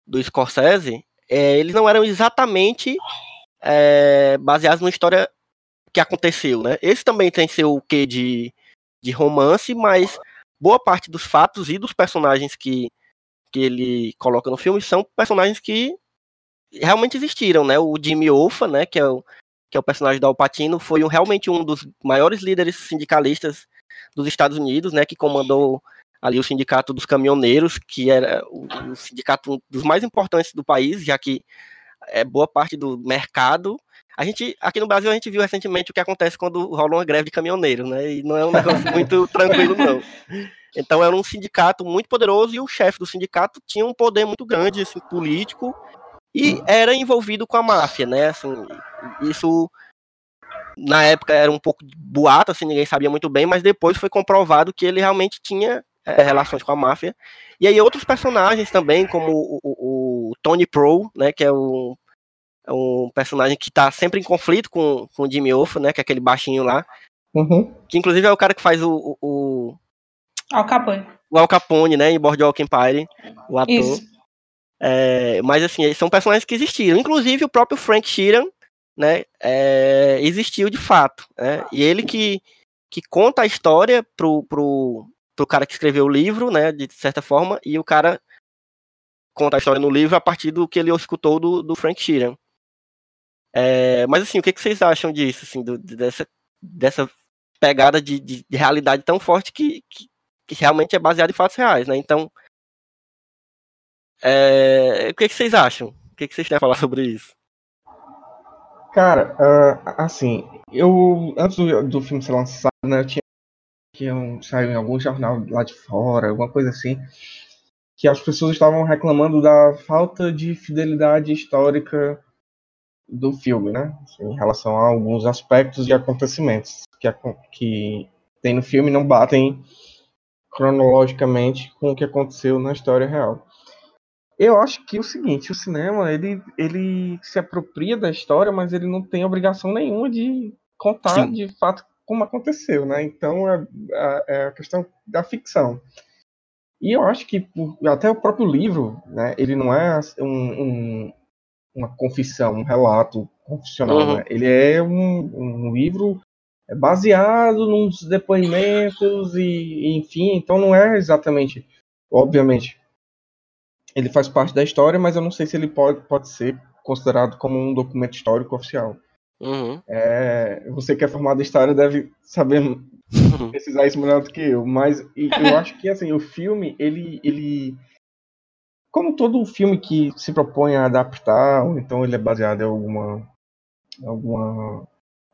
do Scorsese, é, eles não eram exatamente é, baseados numa história que aconteceu, né? Esse também tem seu quê de de romance, mas boa parte dos fatos e dos personagens que que ele coloca no filme são personagens que realmente existiram, né? O Jimmy Hoffa, né, que é o, que é o personagem da Al Pacino, foi um, realmente um dos maiores líderes sindicalistas dos Estados Unidos, né, que comandou ali o sindicato dos caminhoneiros, que era o, o sindicato dos mais importantes do país, já que é boa parte do mercado. A gente aqui no Brasil a gente viu recentemente o que acontece quando rola uma greve de caminhoneiros, né? E não é um negócio muito tranquilo não. Então era um sindicato muito poderoso e o chefe do sindicato tinha um poder muito grande assim, político e era envolvido com a máfia, né? Assim, isso na época era um pouco de boato, assim, ninguém sabia muito bem, mas depois foi comprovado que ele realmente tinha é, relações com a máfia. E aí outros personagens também, como o, o- o Tony Pro, né, que é um, um personagem que tá sempre em conflito com, com o Jimmy Hoffa, né, que é aquele baixinho lá, Uhum. que inclusive é o cara que faz o, o, o, Al Capone. o Al Capone, né, em Boardwalk Empire, o ator. Isso. É, mas assim, são personagens que existiram. Inclusive o próprio Frank Sheeran, né, é, existiu de fato. Né? E ele que, que conta a história pro, pro, pro cara que escreveu o livro, né, de certa forma, e o cara conta a história no livro a partir do que ele escutou do, do Frank Sheeran. É, mas assim, o que, que vocês acham disso, assim, do- dessa, dessa pegada de, de, de realidade tão forte que, que, que realmente é baseada em fatos reais, né? Então, é, o que, que vocês acham? O que, que vocês têm a falar sobre isso? Cara, ah, assim, eu antes do, do filme ser lançado, né, eu tinha que um, saiu em algum jornal lá de fora, alguma coisa assim, que as pessoas estavam reclamando da falta de fidelidade histórica do filme, né, assim, em relação a alguns aspectos e acontecimentos que, que tem no filme não batem cronologicamente com o que aconteceu na história real. Eu acho que é o seguinte, o cinema, ele, ele se apropria da história, mas ele não tem obrigação nenhuma de contar Sim. de fato como aconteceu, né? Então é, é- a questão da ficção. E eu acho que até o próprio livro, né? Ele não é um, um- uma confissão, um relato confissional, Uhum. né? Ele é um, um livro baseado nos depoimentos e, enfim, então não é exatamente, obviamente, ele faz parte da história, mas eu não sei se ele pode, pode ser considerado como um documento histórico oficial. Uhum. É, você que é formado em história deve saber precisar isso melhor do que eu, mas e- eu acho que assim o filme ele ele como todo filme que se propõe a adaptar, ou então ele é baseado em alguma alguma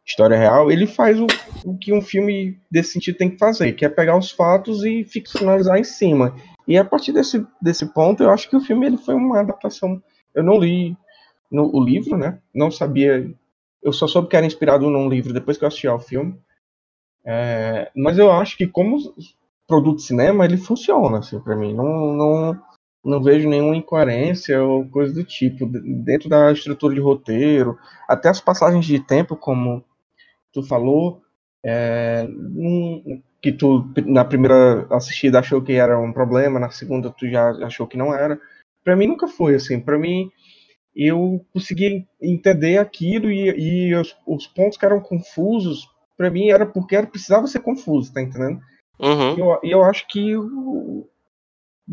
história real, ele faz o, o que um filme desse sentido tem que fazer, que é pegar os fatos e ficcionalizar em cima. E a partir desse, desse ponto, eu acho que o filme ele foi uma adaptação. Eu não li no, o livro, né? Não sabia. Eu só soube que era inspirado num livro depois que eu assisti ao filme. É, mas eu acho que como produto de cinema, ele funciona, assim, para mim. Não, não, não vejo nenhuma incoerência ou coisa do tipo. Dentro da estrutura de roteiro, até as passagens de tempo, como tu falou, é, que tu na primeira assistida achou que era um problema, na segunda tu já achou que não era. Para mim nunca foi assim. Para mim eu consegui entender aquilo e, e os, os, pontos que eram confusos para mim era porque era, precisava ser confuso, tá entendendo? Uhum. E eu, eu acho que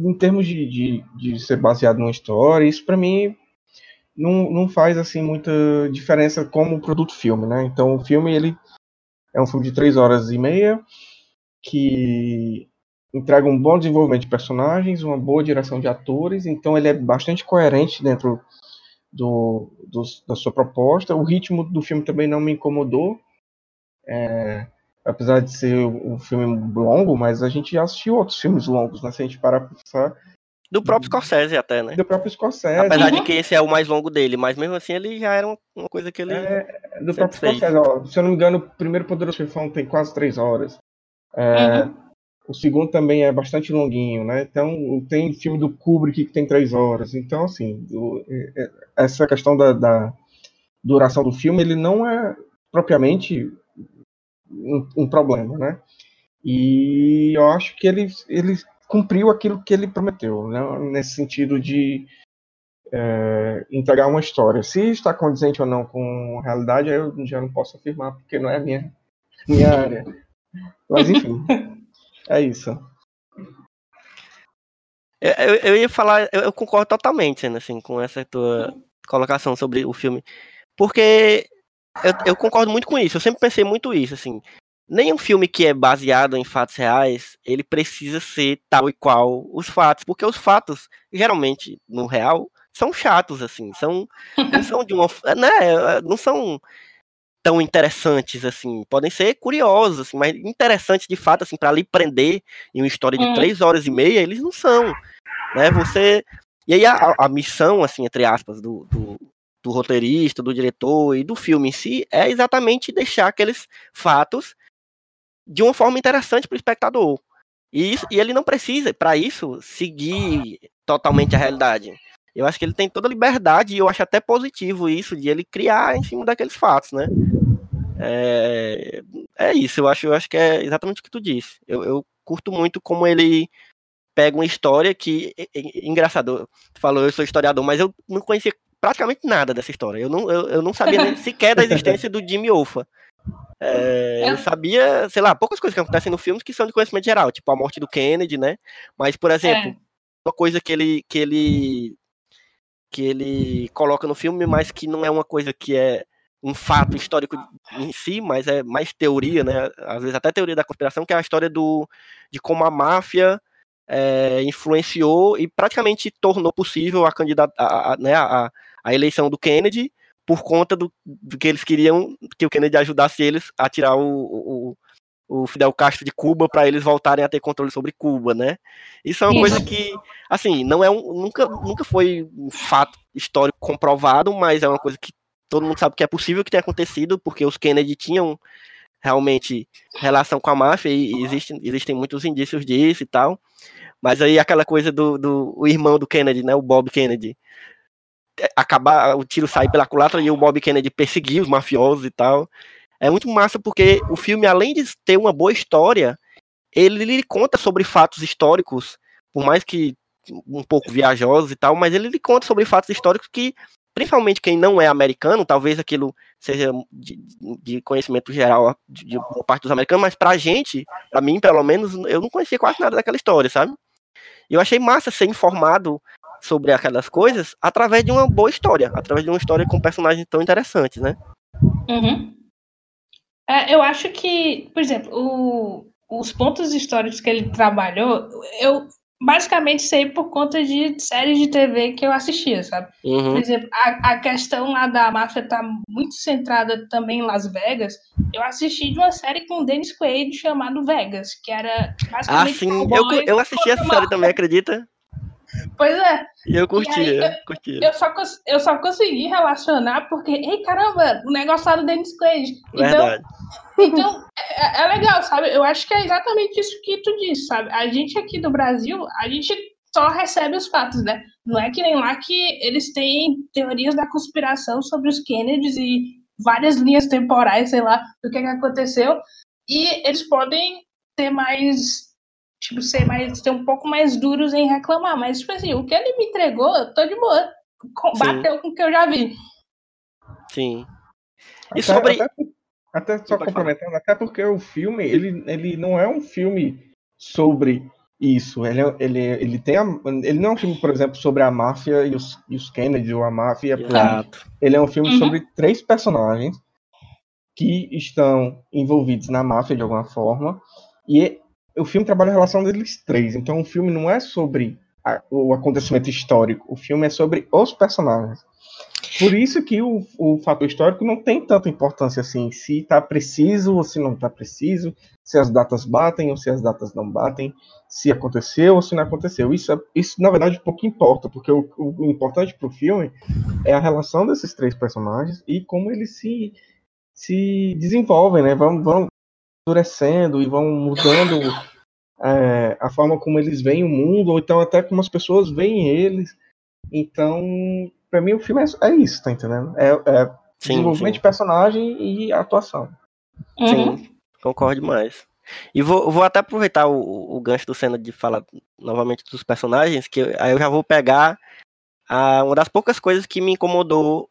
em termos de, de, de ser baseado numa história, isso para mim não, não faz assim muita diferença como produto filme, né? Então o filme ele é um filme de três horas e meia que entrega um bom desenvolvimento de personagens, uma boa direção de atores, então ele é bastante coerente dentro do, do da sua proposta. O ritmo do filme também não me incomodou, é, apesar de ser um filme longo, mas a gente já assistiu outros filmes longos, né? Se a gente parar pra pensar. Do próprio Scorsese até, né? Do próprio Scorsese. Apesar de que esse é o mais longo dele, mas mesmo assim ele já era uma, coisa que ele. É, do próprio Scorsese, ó, se eu não me engano, o primeiro Poderoso Chefão tem quase três horas. É, uhum. O segundo também é bastante longuinho, né? Então tem filme do Kubrick que tem três horas. Então, assim, o, essa questão da, da, duração do filme, ele não é propriamente um, um, problema, né? E eu acho que ele, ele cumpriu aquilo que ele prometeu, né? nesse sentido de é, entregar uma história. Se está condizente ou não com a realidade, eu já não posso afirmar, porque não é a minha, minha área. Mas enfim, é isso. Eu, eu, eu, ia falar, eu, eu concordo totalmente, assim, com essa tua colocação sobre o filme. Porque eu, eu, concordo muito com isso, eu sempre pensei muito isso, assim. Nenhum filme que é baseado em fatos reais, ele precisa ser tal e qual os fatos, porque os fatos, geralmente, no real, são chatos, assim, são, não são de uma, né, não são tão interessantes, assim, podem ser curiosos, assim, mas interessantes de fato, assim, para lhe prender em uma história de hum. três horas e meia, eles não são, né, você, e aí a, a missão, assim, entre aspas, do, do, do, roteirista, do diretor e do filme em si, é exatamente deixar aqueles fatos de uma forma interessante para o espectador, e, isso, e ele não precisa, para isso, seguir totalmente a realidade, eu acho que ele tem toda a liberdade, e eu acho até positivo isso, de ele criar em cima daqueles fatos, né? É, é isso, eu acho, eu acho que é exatamente o que tu disse. Eu, eu curto muito como ele pega uma história que. É, é, engraçado, tu falou, eu sou historiador, mas eu não conhecia praticamente nada dessa história. Eu não, eu, eu não sabia nem sequer da existência do Jimmy Olfa. É, eu sabia, sei lá, poucas coisas que acontecem no filme que são de conhecimento geral, tipo a morte do Kennedy, né? Mas, por exemplo, é. uma coisa que ele, que ele que ele coloca no filme, mas que não é uma coisa que é um fato histórico em si, mas é mais teoria, né? Às vezes até teoria da conspiração, que é a história do, de como a máfia é, influenciou e praticamente tornou possível a, candidata, a, a, né, a, a eleição do Kennedy por conta do, do, que eles queriam que o Kennedy ajudasse eles a tirar o, o, o Fidel Castro de Cuba para eles voltarem a ter controle sobre Cuba, né? Isso é uma Isso. coisa que, assim, não é um, nunca, nunca foi um fato histórico comprovado, mas é uma coisa que todo mundo sabe que é possível que tenha acontecido, porque os Kennedy tinham realmente relação com a máfia e existem, existem muitos indícios disso e tal. Mas aí aquela coisa do, do o irmão do Kennedy, né, o Bob Kennedy, acabar o tiro sair pela culatra e o Bob Kennedy perseguir os mafiosos e tal é muito massa porque o filme, além de ter uma boa história, ele, ele conta sobre fatos históricos, por mais que um pouco viajosos e tal, mas ele, ele conta sobre fatos históricos que, principalmente quem não é americano, talvez aquilo seja de, de conhecimento geral de, uma parte dos americanos, mas pra gente, pra mim pelo menos, eu não conhecia quase nada daquela história, sabe? E eu achei massa ser informado sobre aquelas coisas através de uma boa história, através de uma história com personagens tão interessantes, né? Uhum. É, eu acho que, por exemplo, o, os pontos históricos que ele trabalhou, eu basicamente sei por conta de séries de TV que eu assistia, sabe? Uhum. Por exemplo, a, a questão lá da máfia tá muito centrada também em Las Vegas. Eu assisti de uma série com o Dennis Quaid chamado Vegas, que era basicamente. Ah, sim, eu, eu assisti essa série também, acredita? Pois é. E eu curtia, aí, curtia. Eu só, eu só consegui relacionar porque, ei, caramba, o negócio lá do Dennis Quaid. Então, Verdade. então é, é legal, sabe? Eu acho que é exatamente isso que tu disse, sabe? A gente aqui do Brasil, a gente só recebe os fatos, né? Não é que nem lá que eles têm teorias da conspiração sobre os Kennedys e várias linhas temporais, sei lá, do que, que aconteceu. E eles podem ter mais. Tipo, ser mais. ser um pouco mais duros em reclamar. Mas, tipo assim, o que ele me entregou, eu tô de boa. Com- Sim. Bateu com o que eu já vi. Sim. E Até- sobre. Até, até só complementando, até porque o filme, ele, ele não é um filme sobre isso. Ele, é- ele, ele tem a- ele não é um filme, por exemplo, sobre a máfia e os, e os Kennedy ou a máfia. Exato. Ele é um filme Uhum. sobre três personagens que estão envolvidos na máfia de alguma forma. E o filme trabalha a relação deles três. Então o filme não é sobre a- o acontecimento histórico. O filme é sobre os personagens. Por isso que o, o fator histórico não tem tanta importância assim, se está preciso ou se não está preciso, se as datas batem ou se as datas não batem, se aconteceu ou se não aconteceu. Isso, é- isso na verdade, pouco importa, porque o, o- importante para o filme é a relação desses três personagens e como eles se, se desenvolvem, né? Vão, vão endurecendo e vão mudando é, a forma como eles veem o mundo, ou então até como as pessoas veem eles. Então, para mim, o filme é, é isso, tá entendendo? É, é Sim, desenvolvimento de personagem e atuação. Uhum. Sim, concordo demais. E vou, vou até aproveitar o, o gancho do Senna de falar novamente dos personagens, que eu- aí eu já vou pegar a, uma das poucas coisas que me incomodou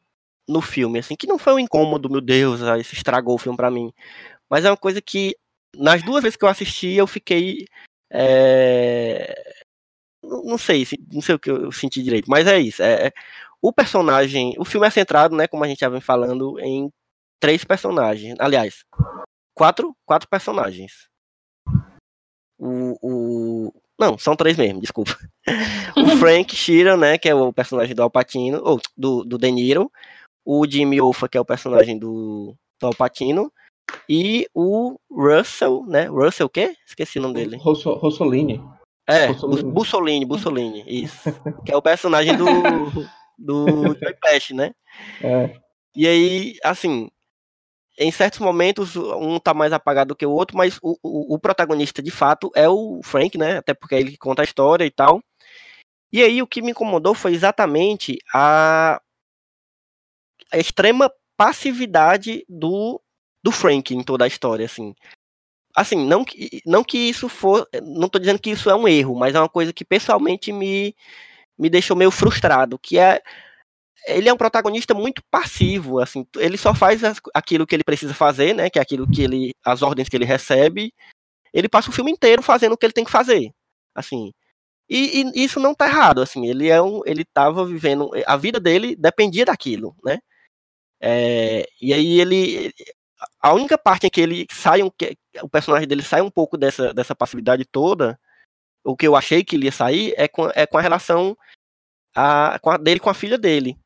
no filme, assim, que não foi um incômodo, meu Deus, ah, isso estragou o filme pra mim, mas é uma coisa que nas duas vezes que eu assisti eu fiquei é, não sei, se- não sei o que eu senti direito, mas é isso. É, é- o personagem, o filme é centrado, né, como a gente já vem falando, em três personagens. Aliás, quatro, quatro personagens. O, o não, são três mesmo, desculpa. O Frank Sheeran, né, que é o personagem do Alpatino, ou do, do De Niro. O Jimmy Hoffa, que é o personagem do, do Alpatino. E o Russell, né? Russell o quê? Esqueci o nome dele. Rosso, Rossolini. É, Bussolini. Bus- Bussolini, Bussolini, isso. Que é o personagem do, do Joey Pesci, né? É, E aí, assim, em certos momentos, um tá mais apagado do que o outro, mas o, o, o protagonista, de fato, é o Frank, né? Até porque é ele que conta a história e tal. E aí, o que me incomodou foi exatamente a, a extrema passividade do, do Frank em toda a história, assim. Assim, não que, não que isso for. Não tô dizendo que isso é um erro, mas é uma coisa que pessoalmente me, me deixou meio frustrado, que é ele é um protagonista muito passivo, assim, ele só faz as- aquilo que ele precisa fazer, né, que é aquilo que ele, as ordens que ele recebe, ele passa o filme inteiro fazendo o que ele tem que fazer, assim, e, e isso não tá errado, assim, ele é um, ele tava vivendo, a vida dele dependia daquilo, né, É, e aí ele, a única parte em que ele sai, um, que o personagem dele sai um pouco dessa, dessa passividade toda, o que eu achei que ele ia sair é com, é com a relação a, com a dele com a filha dele,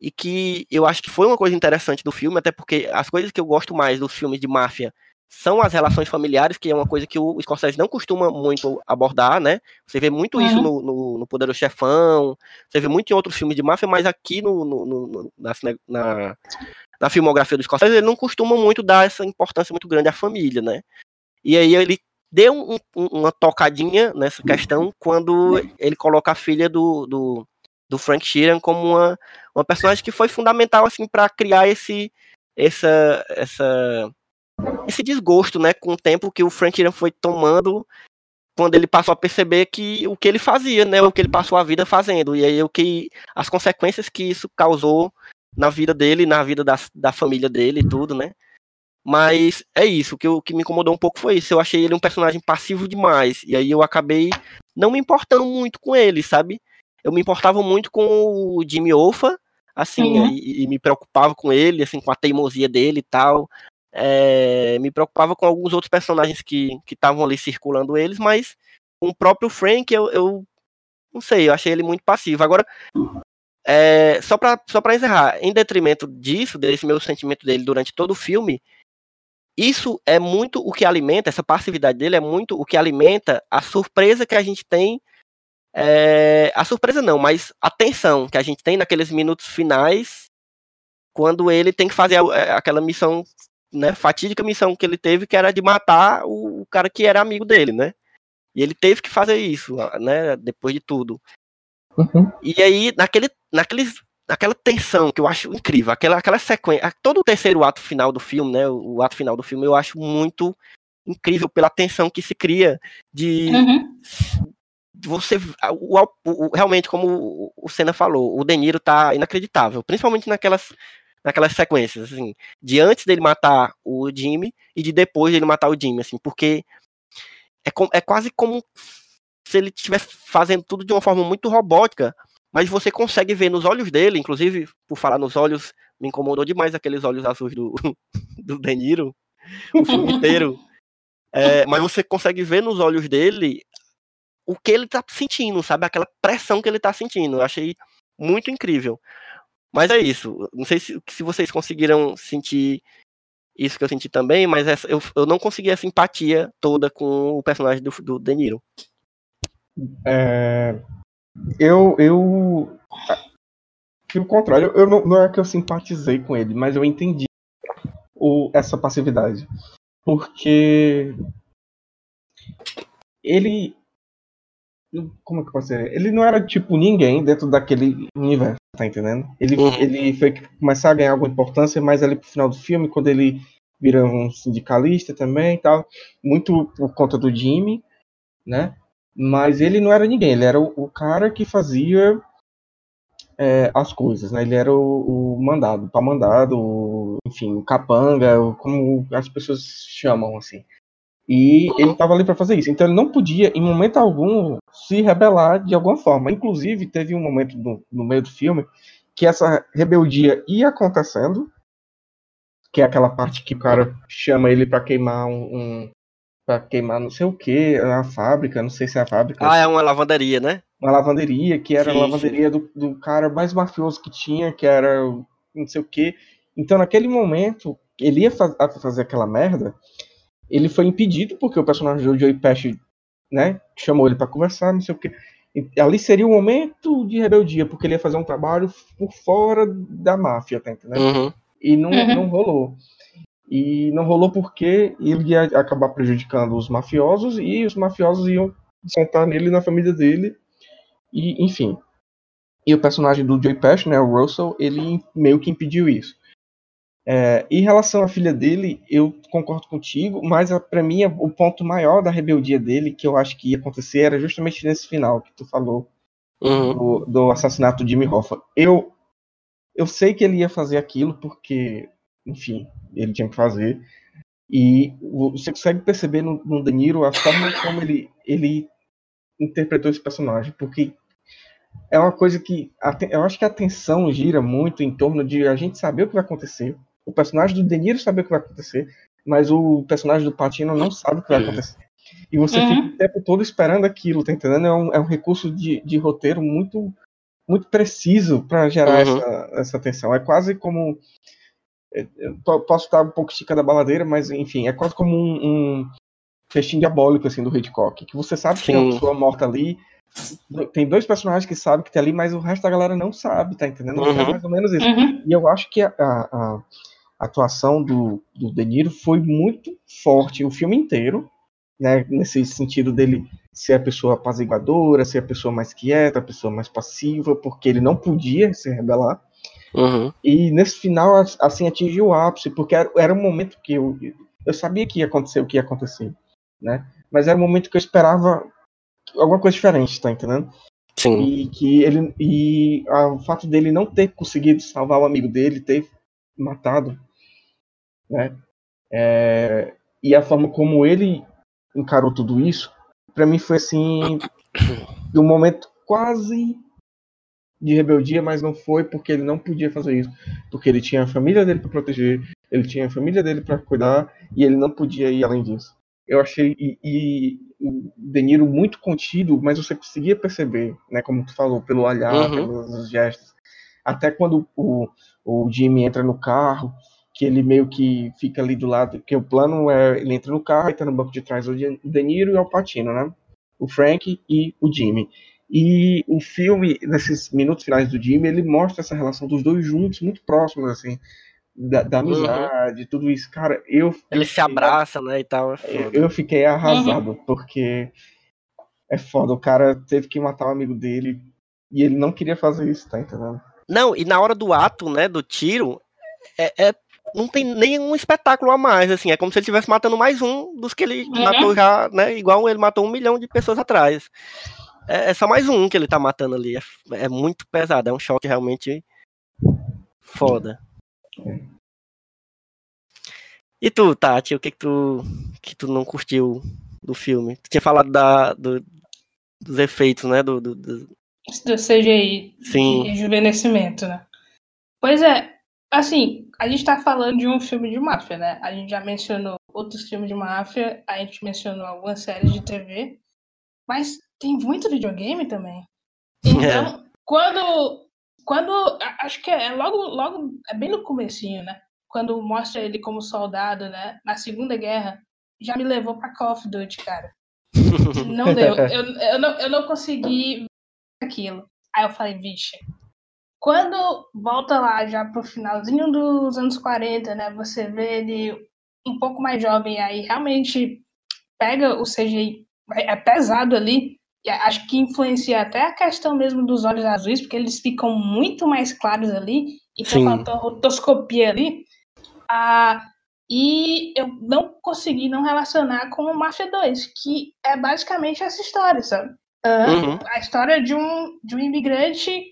e que eu acho que foi uma coisa interessante do filme, até porque as coisas que eu gosto mais dos filmes de máfia são as relações familiares, que é uma coisa que o Scorsese não costuma muito abordar, né? Você vê muito isso Uhum. no, no, no Poderoso Chefão, você vê muito em outros filmes de máfia, mas aqui no, no- no- no- na, na, na filmografia do Scorsese ele não costuma muito dar essa importância muito grande à família, né? E aí ele deu um- uma tocadinha nessa questão quando ele coloca a filha do, do, do Frank Sheeran como uma, uma personagem que foi fundamental assim para criar esse essa essa esse desgosto, né, com o tempo que o Frank Sheeran foi tomando quando ele passou a perceber que o que ele fazia, né, o que ele passou a vida fazendo e aí o que as consequências que isso causou na vida dele, na vida da, da família dele e tudo, né? Mas é isso, o que, o que me incomodou um pouco foi isso. Eu achei ele um personagem passivo demais. E aí eu acabei não me importando muito com ele, sabe? Eu me importava muito com o Jimmy Hoffa, assim, Uhum. e, e me preocupava com ele, assim, com a teimosia dele e tal. É, me preocupava com alguns outros personagens que estavam ali circulando eles, mas com o próprio Frank eu, eu não sei, eu achei ele muito passivo. Agora, é, só para só pra encerrar, em detrimento disso, desse meu sentimento dele durante todo o filme, isso é muito o que alimenta, essa passividade dele é muito o que alimenta a surpresa que a gente tem é, a surpresa não, mas a tensão que a gente tem naqueles minutos finais, quando ele tem que fazer a- é, aquela missão, né, fatídica missão que ele teve, que era de matar o, o cara que era amigo dele, né? E ele teve que fazer isso, né, depois de tudo. Uhum. E aí, naquele, naqueles, naquela tensão que eu acho incrível, aquela, aquela sequência, todo o terceiro ato final do filme, né, o, ato final do filme, eu acho muito incrível pela tensão que se cria de Uhum. você o, o- realmente como o- o Senna falou, o De Niro tá inacreditável, principalmente naquelas naquelas sequências assim, de antes dele matar o Jimmy e de depois dele matar o Jimmy, assim, porque é, com- é quase como se ele estivesse fazendo tudo de uma forma muito robótica, mas você consegue ver nos olhos dele, inclusive por falar nos olhos, me incomodou demais aqueles olhos azuis do, do De Niro, o filme inteiro. É, mas você consegue ver nos olhos dele o que ele tá sentindo, sabe? Aquela pressão que ele tá sentindo. Eu achei muito incrível. Mas é isso. Não sei se, se vocês conseguiram sentir isso que eu senti também, mas essa- eu, eu não consegui essa empatia toda com o personagem do, do De Niro. É, eu, eu. Pelo contrário, eu não, não é que eu simpatizei com ele, mas eu entendi o, essa passividade. Porque. Ele. Como é que eu posso dizer? Ele não era tipo ninguém dentro daquele universo, tá entendendo? Ele, Uhum. ele foi começar a ganhar alguma importância mais ali pro final do filme, quando ele vira um sindicalista também e tal. Muito por conta do Jimmy, né? Mas ele não era ninguém, ele era o, o cara que fazia é, as coisas, né? Ele era o, o mandado, para mandado, o- enfim, o capanga, o- como as pessoas chamam assim. E ele estava ali para fazer isso. Então ele não podia, em momento algum, se rebelar de alguma forma. Inclusive, teve um momento no, meio do filme que essa rebeldia ia acontecendo, que é aquela parte que o cara chama ele para queimar um, um para queimar não sei o que, a fábrica, não sei se é a fábrica Ah, é uma lavanderia, né? uma lavanderia, que era Sim, a lavanderia do, do cara mais mafioso que tinha, que era não sei o quê. Então, naquele momento, ele ia faz- fazer aquela merda, ele foi impedido, porque o personagem do Joey Pesci, né, chamou ele pra conversar, não sei o quê. E ali seria o momento de rebeldia, porque ele ia fazer um trabalho por fora da máfia, tá entendendo? Uhum. E não, Uhum. não rolou. E não rolou porque ele ia acabar prejudicando os mafiosos e os mafiosos iam descontar nele na família dele. E, enfim. E o personagem do Joey Pesci, né, o Russell, ele meio que impediu isso. É, em relação à filha dele, eu concordo contigo, mas a- pra mim o ponto maior da rebeldia dele, que eu acho que ia acontecer, era justamente nesse final que tu falou, Uhum. do, do assassinato de Jimmy Hoffa. Eu, eu sei que ele ia fazer aquilo porque, enfim, ele tinha que fazer. E você consegue perceber no, no De Niro a forma como ele, ele interpretou esse personagem, porque é uma coisa que eu acho que a tensão gira muito em torno de a gente saber o que vai acontecer. O personagem do De Niro saber o que vai acontecer, mas o personagem do Patino não sabe o que vai acontecer. E você Uhum. fica o tempo todo esperando aquilo, tá entendendo? É um, é um recurso de, de roteiro muito muito preciso para gerar Uhum. essa, essa tensão. É quase como. É, eu posso estar um pouco esticando a baladeira, mas enfim, é quase como um, um festim diabólico assim, do Hitchcock. Que você sabe que tem uma pessoa morta ali. Tem dois personagens que sabem que tem ali, mas o resto da galera não sabe, tá entendendo? Então É Uhum. mais ou menos isso. Uhum. E eu acho que a, a- a atuação do, do De Niro foi muito forte o filme inteiro, né? Nesse sentido dele ser a pessoa apaziguadora, ser a pessoa mais quieta, a pessoa mais passiva, porque ele não podia se rebelar. Uhum. E nesse final, as- assim, atingiu o ápice, porque era, era um momento que eu, eu sabia que ia acontecer o que ia acontecer, né? Mas era um momento que eu esperava alguma coisa diferente, tá entendendo? Sim. E que ele e ah, o fato dele não ter conseguido salvar o amigo dele, ter matado, né? É, e a forma como ele encarou tudo isso, pra mim foi assim, de um momento quase de rebeldia, mas não foi porque ele não podia fazer isso, porque ele tinha a família dele para proteger, ele tinha a família dele para cuidar e ele não podia ir além disso. Eu achei e, e o De Niro muito contido, mas você conseguia perceber, né, como tu falou, pelo olhar, Uhum. pelos gestos. Até quando o, o Jimmy entra no carro, que ele meio que fica ali do lado, que o plano é ele entra no carro e tá no banco de trás o De Niro e o Al Pacino, né? O Frank e o Jimmy. E o filme, nesses minutos finais do Jimmy, ele mostra essa relação dos dois juntos, muito próximos, assim, da, da Uhum. amizade, tudo isso. Cara, eu. Ele eu se abraça, né, e tal. é Eu, fiquei arrasado, porque é foda. O cara teve que matar o amigo dele e ele não queria fazer isso, tá entendendo? Não, e na hora do ato, né, do tiro, é, é- não tem nenhum espetáculo a mais, assim, é como se ele estivesse matando mais um dos que ele Uhum. matou já, né, igual ele matou um milhão de pessoas atrás. É, é só mais um que ele tá matando ali, é, é muito pesado, é um choque realmente foda. E tu, Tati, o que que tu, que tu não curtiu do filme? Tu tinha falado da, do- dos efeitos, né, do, do- do- do CGI Sim. de rejuvenescimento, né? Pois é, assim, a gente tá falando de um filme de máfia, né? A gente já mencionou outros filmes de máfia, a gente mencionou algumas séries de TV, mas tem muito videogame também. Então, quando quando a- acho que é logo logo é bem no comecinho, né? Quando mostra ele como soldado, né, na Segunda Guerra, já me levou pra Call of Duty, cara. Não deu. Eu, eu, não, eu não consegui ver aquilo. Aí eu falei, vixe. Quando volta lá já pro finalzinho dos anos 40, né? Você vê ele um pouco mais jovem, aí realmente pega o CGI, é pesado ali. E acho que influencia até a questão mesmo dos olhos azuis, porque eles ficam muito mais claros ali. Então Sim. faltou rotoscopia ali. Ah, e eu não consegui não relacionar com o Mafia 2, que é basicamente essa história, sabe? Ah, Uhum. A história de um, de um imigrante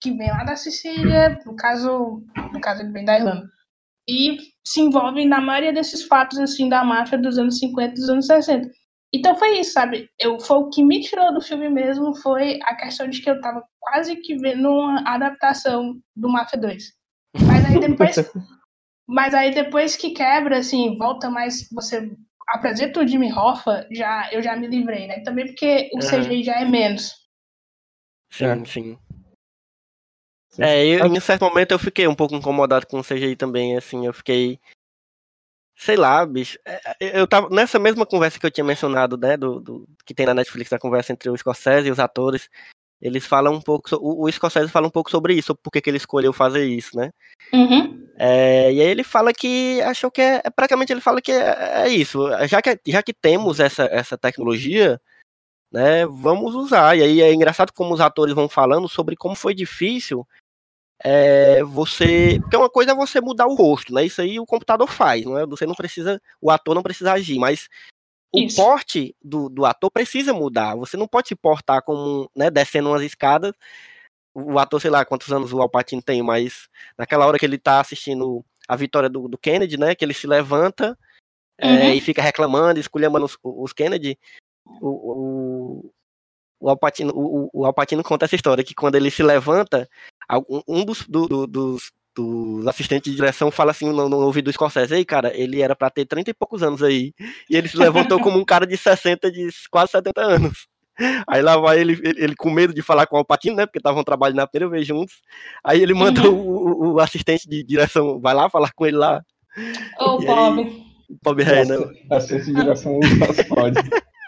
que vem lá da Sicília, no caso, no caso ele vem da Irlanda, e se envolve na maioria desses fatos assim da máfia dos anos 50 e dos anos 60. Então foi isso, sabe? Eu, foi o que me tirou do filme mesmo foi a questão de que eu tava quase que vendo uma adaptação do Mafia 2. Mas aí depois, mas aí depois que quebra, assim, volta mais, você apresenta o Jimmy Hoffa, já, eu já me livrei, né? Também porque o. CGI já é menos. Sim, É. sim. É, eu, em um certo momento eu fiquei um pouco incomodado com o CGI também, assim, eu fiquei. Sei lá, bicho. é, é, Eu tava nessa mesma conversa que eu tinha mencionado, né, do, do- que tem na Netflix, a conversa entre o Scorsese e os atores. Eles falam um pouco, o, o Scorsese fala um pouco sobre isso, sobre por que que ele escolheu fazer isso, né? Uhum. É, e aí ele fala que achou que é, é- praticamente ele fala que é, é isso. Já que, já que temos essa, essa tecnologia, né, vamos usar. E aí é engraçado como os atores vão falando sobre como foi difícil é, você. Porque uma coisa é você mudar o rosto, né? Isso aí o computador faz, não é? Você não precisa, o ator não precisa agir, mas o Isso. porte do, do ator precisa mudar. Você não pode se portar como, né, descendo umas escadas. O ator, sei lá quantos anos o Alpatino tem, mas naquela hora que ele tá assistindo a vitória do, do Kennedy, né? Que ele se levanta é, Uhum. e fica reclamando, esculhambando os, os Kennedy. O, o, o, Alpatino, o, o Alpatino conta essa história, que quando ele se levanta, um dos, do- do- dos, dos assistentes de direção fala assim no, no ouvido do Scorsese, ei, cara, ele era pra ter 30 e poucos anos aí, e ele se levantou como um cara de 60, de quase 70 anos. Aí lá vai ele, ele, ele com medo de falar com o Alpatino, né, porque estavam trabalhando na primeira vez juntos, aí ele manda o, o- o assistente de direção, vai lá falar com ele lá, Ô, E aí? pobre. o Bob Reina. A ciência de direção só pode.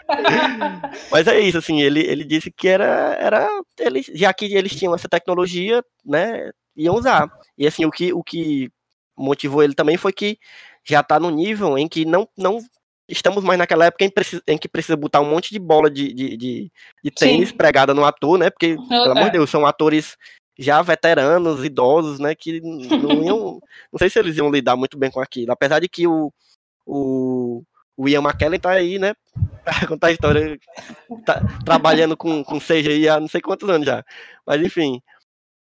Mas é isso, assim, ele, ele disse que era, era ele, já que eles tinham essa tecnologia, né, iam usar. E assim, o que, o que motivou ele também foi que já tá no nível em que não, não estamos mais naquela época em, preci- em que precisa botar um monte de bola de, de, de, de tênis Sim. pregada no ator, né, porque, pelo amor é. de Deus, são atores já veteranos, idosos, né, que não iam, não sei se eles iam lidar muito bem com aquilo, apesar de que o, o, o Ian McKellen tá aí, né, contar a história, tá trabalhando com, com CGI há não sei quantos anos já, mas enfim.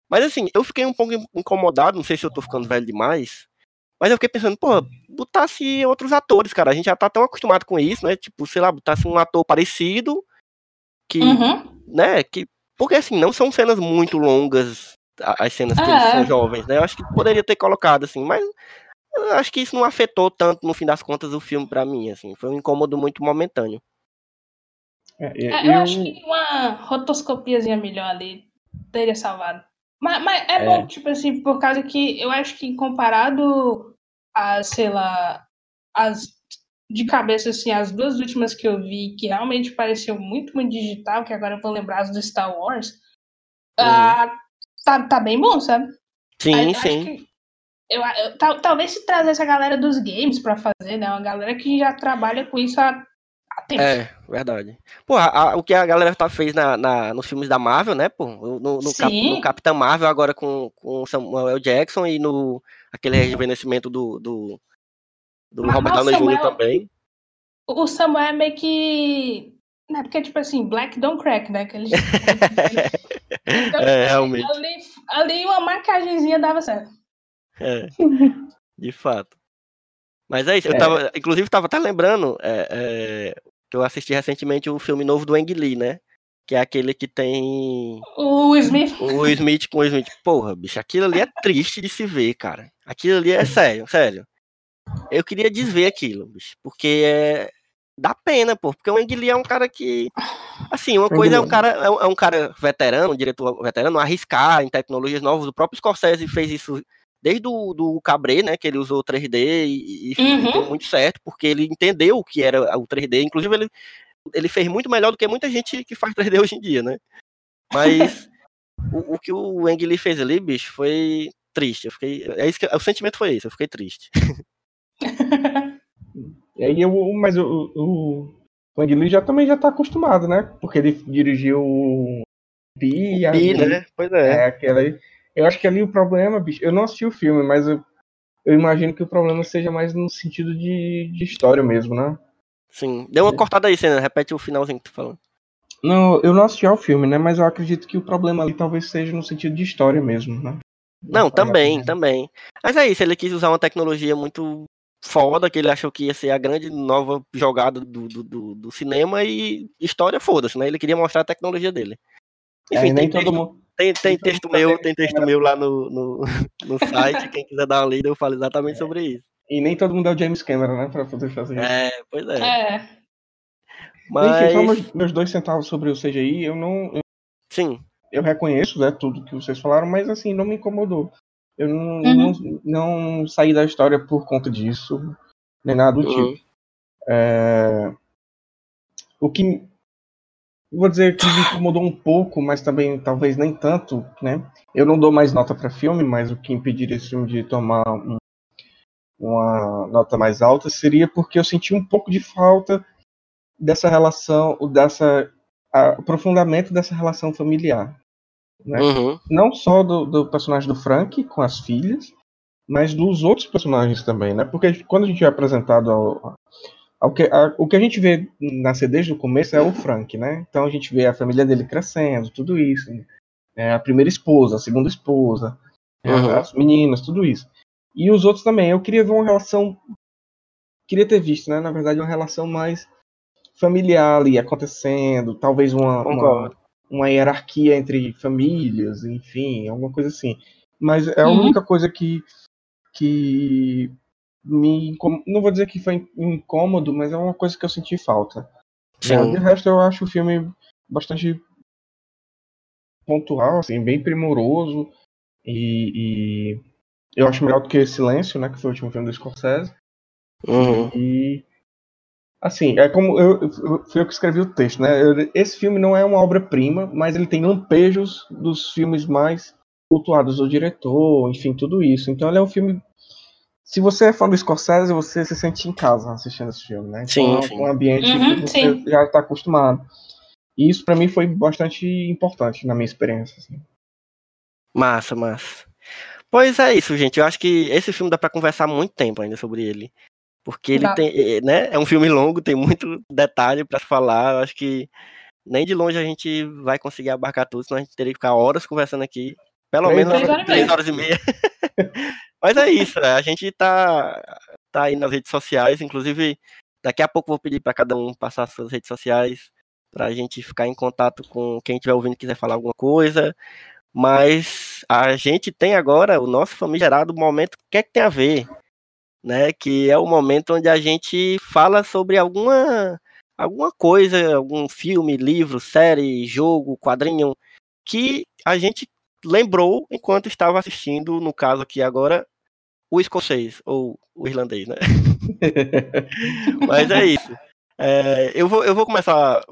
Mas assim, eu fiquei um pouco incomodado, não sei se eu tô ficando velho demais, mas eu fiquei pensando, pô, botasse outros atores, cara, a gente já tá tão acostumado com isso, né, tipo, sei lá, botasse um ator parecido, que, Uhum. né, que, porque assim, não são cenas muito longas, as cenas que Ah, eles é. são jovens, né, eu acho que poderia ter colocado, assim, mas eu acho que isso não afetou tanto, no fim das contas, o filme pra mim, assim, foi um incômodo muito momentâneo. É, É, eu eu- acho que uma rotoscopiazinha melhor ali teria salvado. Mas, mas é, É. bom, tipo assim, por causa que eu acho que comparado a, sei lá, as de cabeça, assim, as duas últimas que eu vi, que realmente pareciam muito, muito digital, que agora eu vou lembrar as do Star Wars, ah, tá, tá bem bom, sabe? Sim, Aí, sim. eu, eu- tal- talvez se trazer essa galera dos games pra fazer, né? Uma galera que já trabalha com isso há. É, verdade. Pô, o que a galera tá, fez na, na- nos filmes da Marvel, né, pô? No, no, Cap- no Capitão Marvel, agora com, com o Samuel Jackson e no aquele rejuvenescimento do, do, do Mas- Robert Downey Jr. Também. O Samuel é meio que. Né, porque, tipo assim, Black don't crack, né? Que eles... Então, É, realmente. ali, ali uma maquiagemzinha dava certo. É, de fato. Mas é isso, eu É. tava, inclusive tava até lembrando é, é, que eu assisti recentemente o filme novo do Ang Lee, né? Que é aquele que tem O Smith. o Smith com o Smith. Porra, bicho, aquilo ali é triste de se ver, cara. Aquilo ali é sério, sério. Eu queria desver aquilo, bicho, porque é dá pena, pô, porque o Ang Lee é um cara que assim, uma coisa é um cara é um, é um cara veterano, um diretor veterano, arriscar em tecnologias novas. O próprio Scorsese fez isso desde o do Cabré, né, que ele usou 3D e, e Uhum. deu muito certo, porque ele entendeu o que era o 3D, inclusive ele ele fez muito melhor do que muita gente que faz 3D hoje em dia, né? Mas o, o que o Ang Lee fez ali, bicho, foi triste. Eu fiquei, é isso que, o sentimento foi esse, eu fiquei triste. E aí eu, mas o, o, o Ang Lee já também já tá acostumado, né? Porque ele dirigiu o Pi, a- né? Pois é. É, aquela aí. Eu acho que ali o problema, bicho, eu não assisti o filme, mas eu, eu imagino que o problema seja mais no sentido de, de história mesmo, né? Sim. Deu uma cortada aí, Senna. Repete o finalzinho que tu falou. Não, eu não assisti ao filme, né? Mas eu acredito que o problema ali talvez seja no sentido de história mesmo, né? Não, também, também. Mas é isso, ele quis usar uma tecnologia muito foda, que ele achou que ia ser a grande nova jogada do, do, do, do cinema e história, foda-se, né? Ele queria mostrar a tecnologia dele. É, Enfim, e nem tem, todo mundo. Tem, tem nem todo texto meu, tem texto meu lá no, no, no site, quem quiser dar uma lida, eu falo exatamente sobre isso. E nem todo mundo é o James Cameron, né? Pra poder fazer isso. É, pois é. É. Enfim, só Mas, meus, meus dois centavos sobre o CGI, eu não. Eu, sim, eu reconheço, né, tudo que vocês falaram, mas assim, não me incomodou. Eu não, Uhum. não, não saí da história por conta disso, nem nada do Uhum. tipo. É, O que. Vou dizer que me incomodou um pouco, mas também talvez nem tanto, né? Eu não dou mais nota para filme, mas o que impediria esse filme de tomar um- uma nota mais alta seria porque eu senti um pouco de falta dessa relação, dessa aprofundamento dessa relação familiar. né? uhum, Não só do, do personagem do Frank com as filhas, mas dos outros personagens também, né? Porque quando a gente é apresentado ao, ao que, a- o que a gente vê nascer desde o começo é o Frank, né? Então a gente vê a família dele crescendo, tudo isso. né? É, a primeira esposa, a segunda esposa, Uhum. as meninas, tudo isso. E os outros também. Eu queria ver uma relação. Queria ter visto, né? Na verdade, uma relação mais familiar ali acontecendo, talvez uma, uma, uma hierarquia entre famílias, enfim, alguma coisa assim. Mas é a Uhum. única coisa que, que me incom- não vou dizer que foi incômodo, mas é uma coisa que eu senti falta. Sim. De resto, eu acho o filme bastante pontual, assim, bem primoroso e, e eu acho melhor do que Silêncio, né, que foi o último filme do Scorsese. Uhum. E assim, é como eu, eu fui eu que escrevi o texto, né? Eu- esse filme não é uma obra-prima, mas ele tem lampejos dos filmes mais cultuados do diretor, enfim, tudo isso. Então ele é um filme se você é fã do Scorsese, você se sente em casa assistindo esse filme, né? Então Sim, é sim. um ambiente Uhum, que você sim. já está acostumado. E isso pra mim foi bastante importante na minha experiência. assim. Massa, massa. Pois é isso, gente. Eu acho que esse filme dá pra conversar muito tempo ainda sobre ele. Porque ele Dá. tem, eh, né? É um filme longo, tem muito detalhe pra se falar. Eu acho que nem de longe a gente vai conseguir abarcar tudo, senão a gente teria que ficar horas conversando aqui. Pelo Três menos horas três horas e meia. Mas é isso, né? a gente tá, tá aí nas redes sociais. Inclusive, daqui a pouco vou pedir pra cada um passar suas redes sociais pra gente ficar em contato com quem estiver ouvindo e quiser falar alguma coisa. Mas a gente tem agora o nosso famigerado momento que é que tem a ver, né? Que é o momento onde a gente fala sobre alguma alguma coisa, algum filme, livro, série, jogo, quadrinho que a gente lembrou enquanto estava assistindo, no caso aqui agora, o escocês ou o irlandês, né? Mas é isso. É, eu, vou, eu vou começar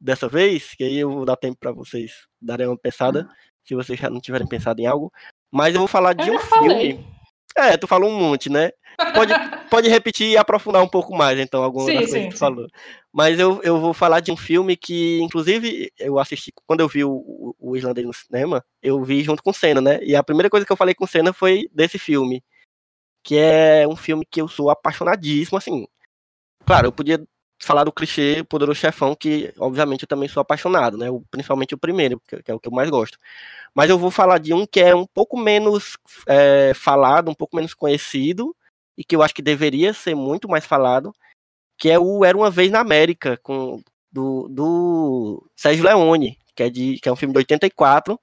dessa vez, que aí eu vou dar tempo para vocês darem uma pensada, se vocês já não tiverem pensado em algo. Mas eu vou falar de Eu um já falei. filme. É, tu falou um monte, né? Pode, pode repetir e aprofundar um pouco mais, então, algumas Sim, coisas que tu sim. falou. Mas eu, eu vou falar de um filme que, inclusive, eu assisti, quando eu vi o, o, Islandês no cinema, eu vi junto com Senna, né? E a primeira coisa que eu falei com Senna foi desse filme. Que é um filme que eu sou apaixonadíssimo, assim. Claro, eu podia falar do clichê Poderoso Chefão, que obviamente eu também sou apaixonado, né? Principalmente o primeiro, que, que é o que eu mais gosto. Mas eu vou falar de um que é um pouco menos é, falado, um pouco menos conhecido, e que eu acho que deveria ser muito mais falado, que é o Era Uma Vez na América, com, do, do Sérgio Leone, que é, de, que é um filme de 84,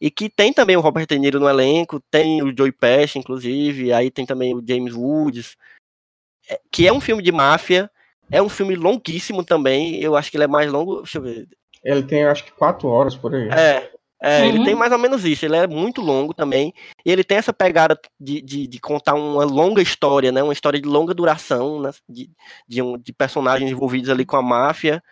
e que tem também o Robert De Niro no elenco, tem o Joey Pesci, inclusive, aí tem também o James Woods, é- que é um filme de máfia, é um filme longuíssimo também, eu acho que ele é mais longo, deixa eu ver, Ele tem, acho que, quatro horas por aí. é, é, ele Uhum. tem mais ou menos isso, ele é muito longo também, e ele tem essa pegada de, de, de contar uma longa história, né, uma história de longa duração, né, de, de, um, de personagens envolvidos ali com a máfia,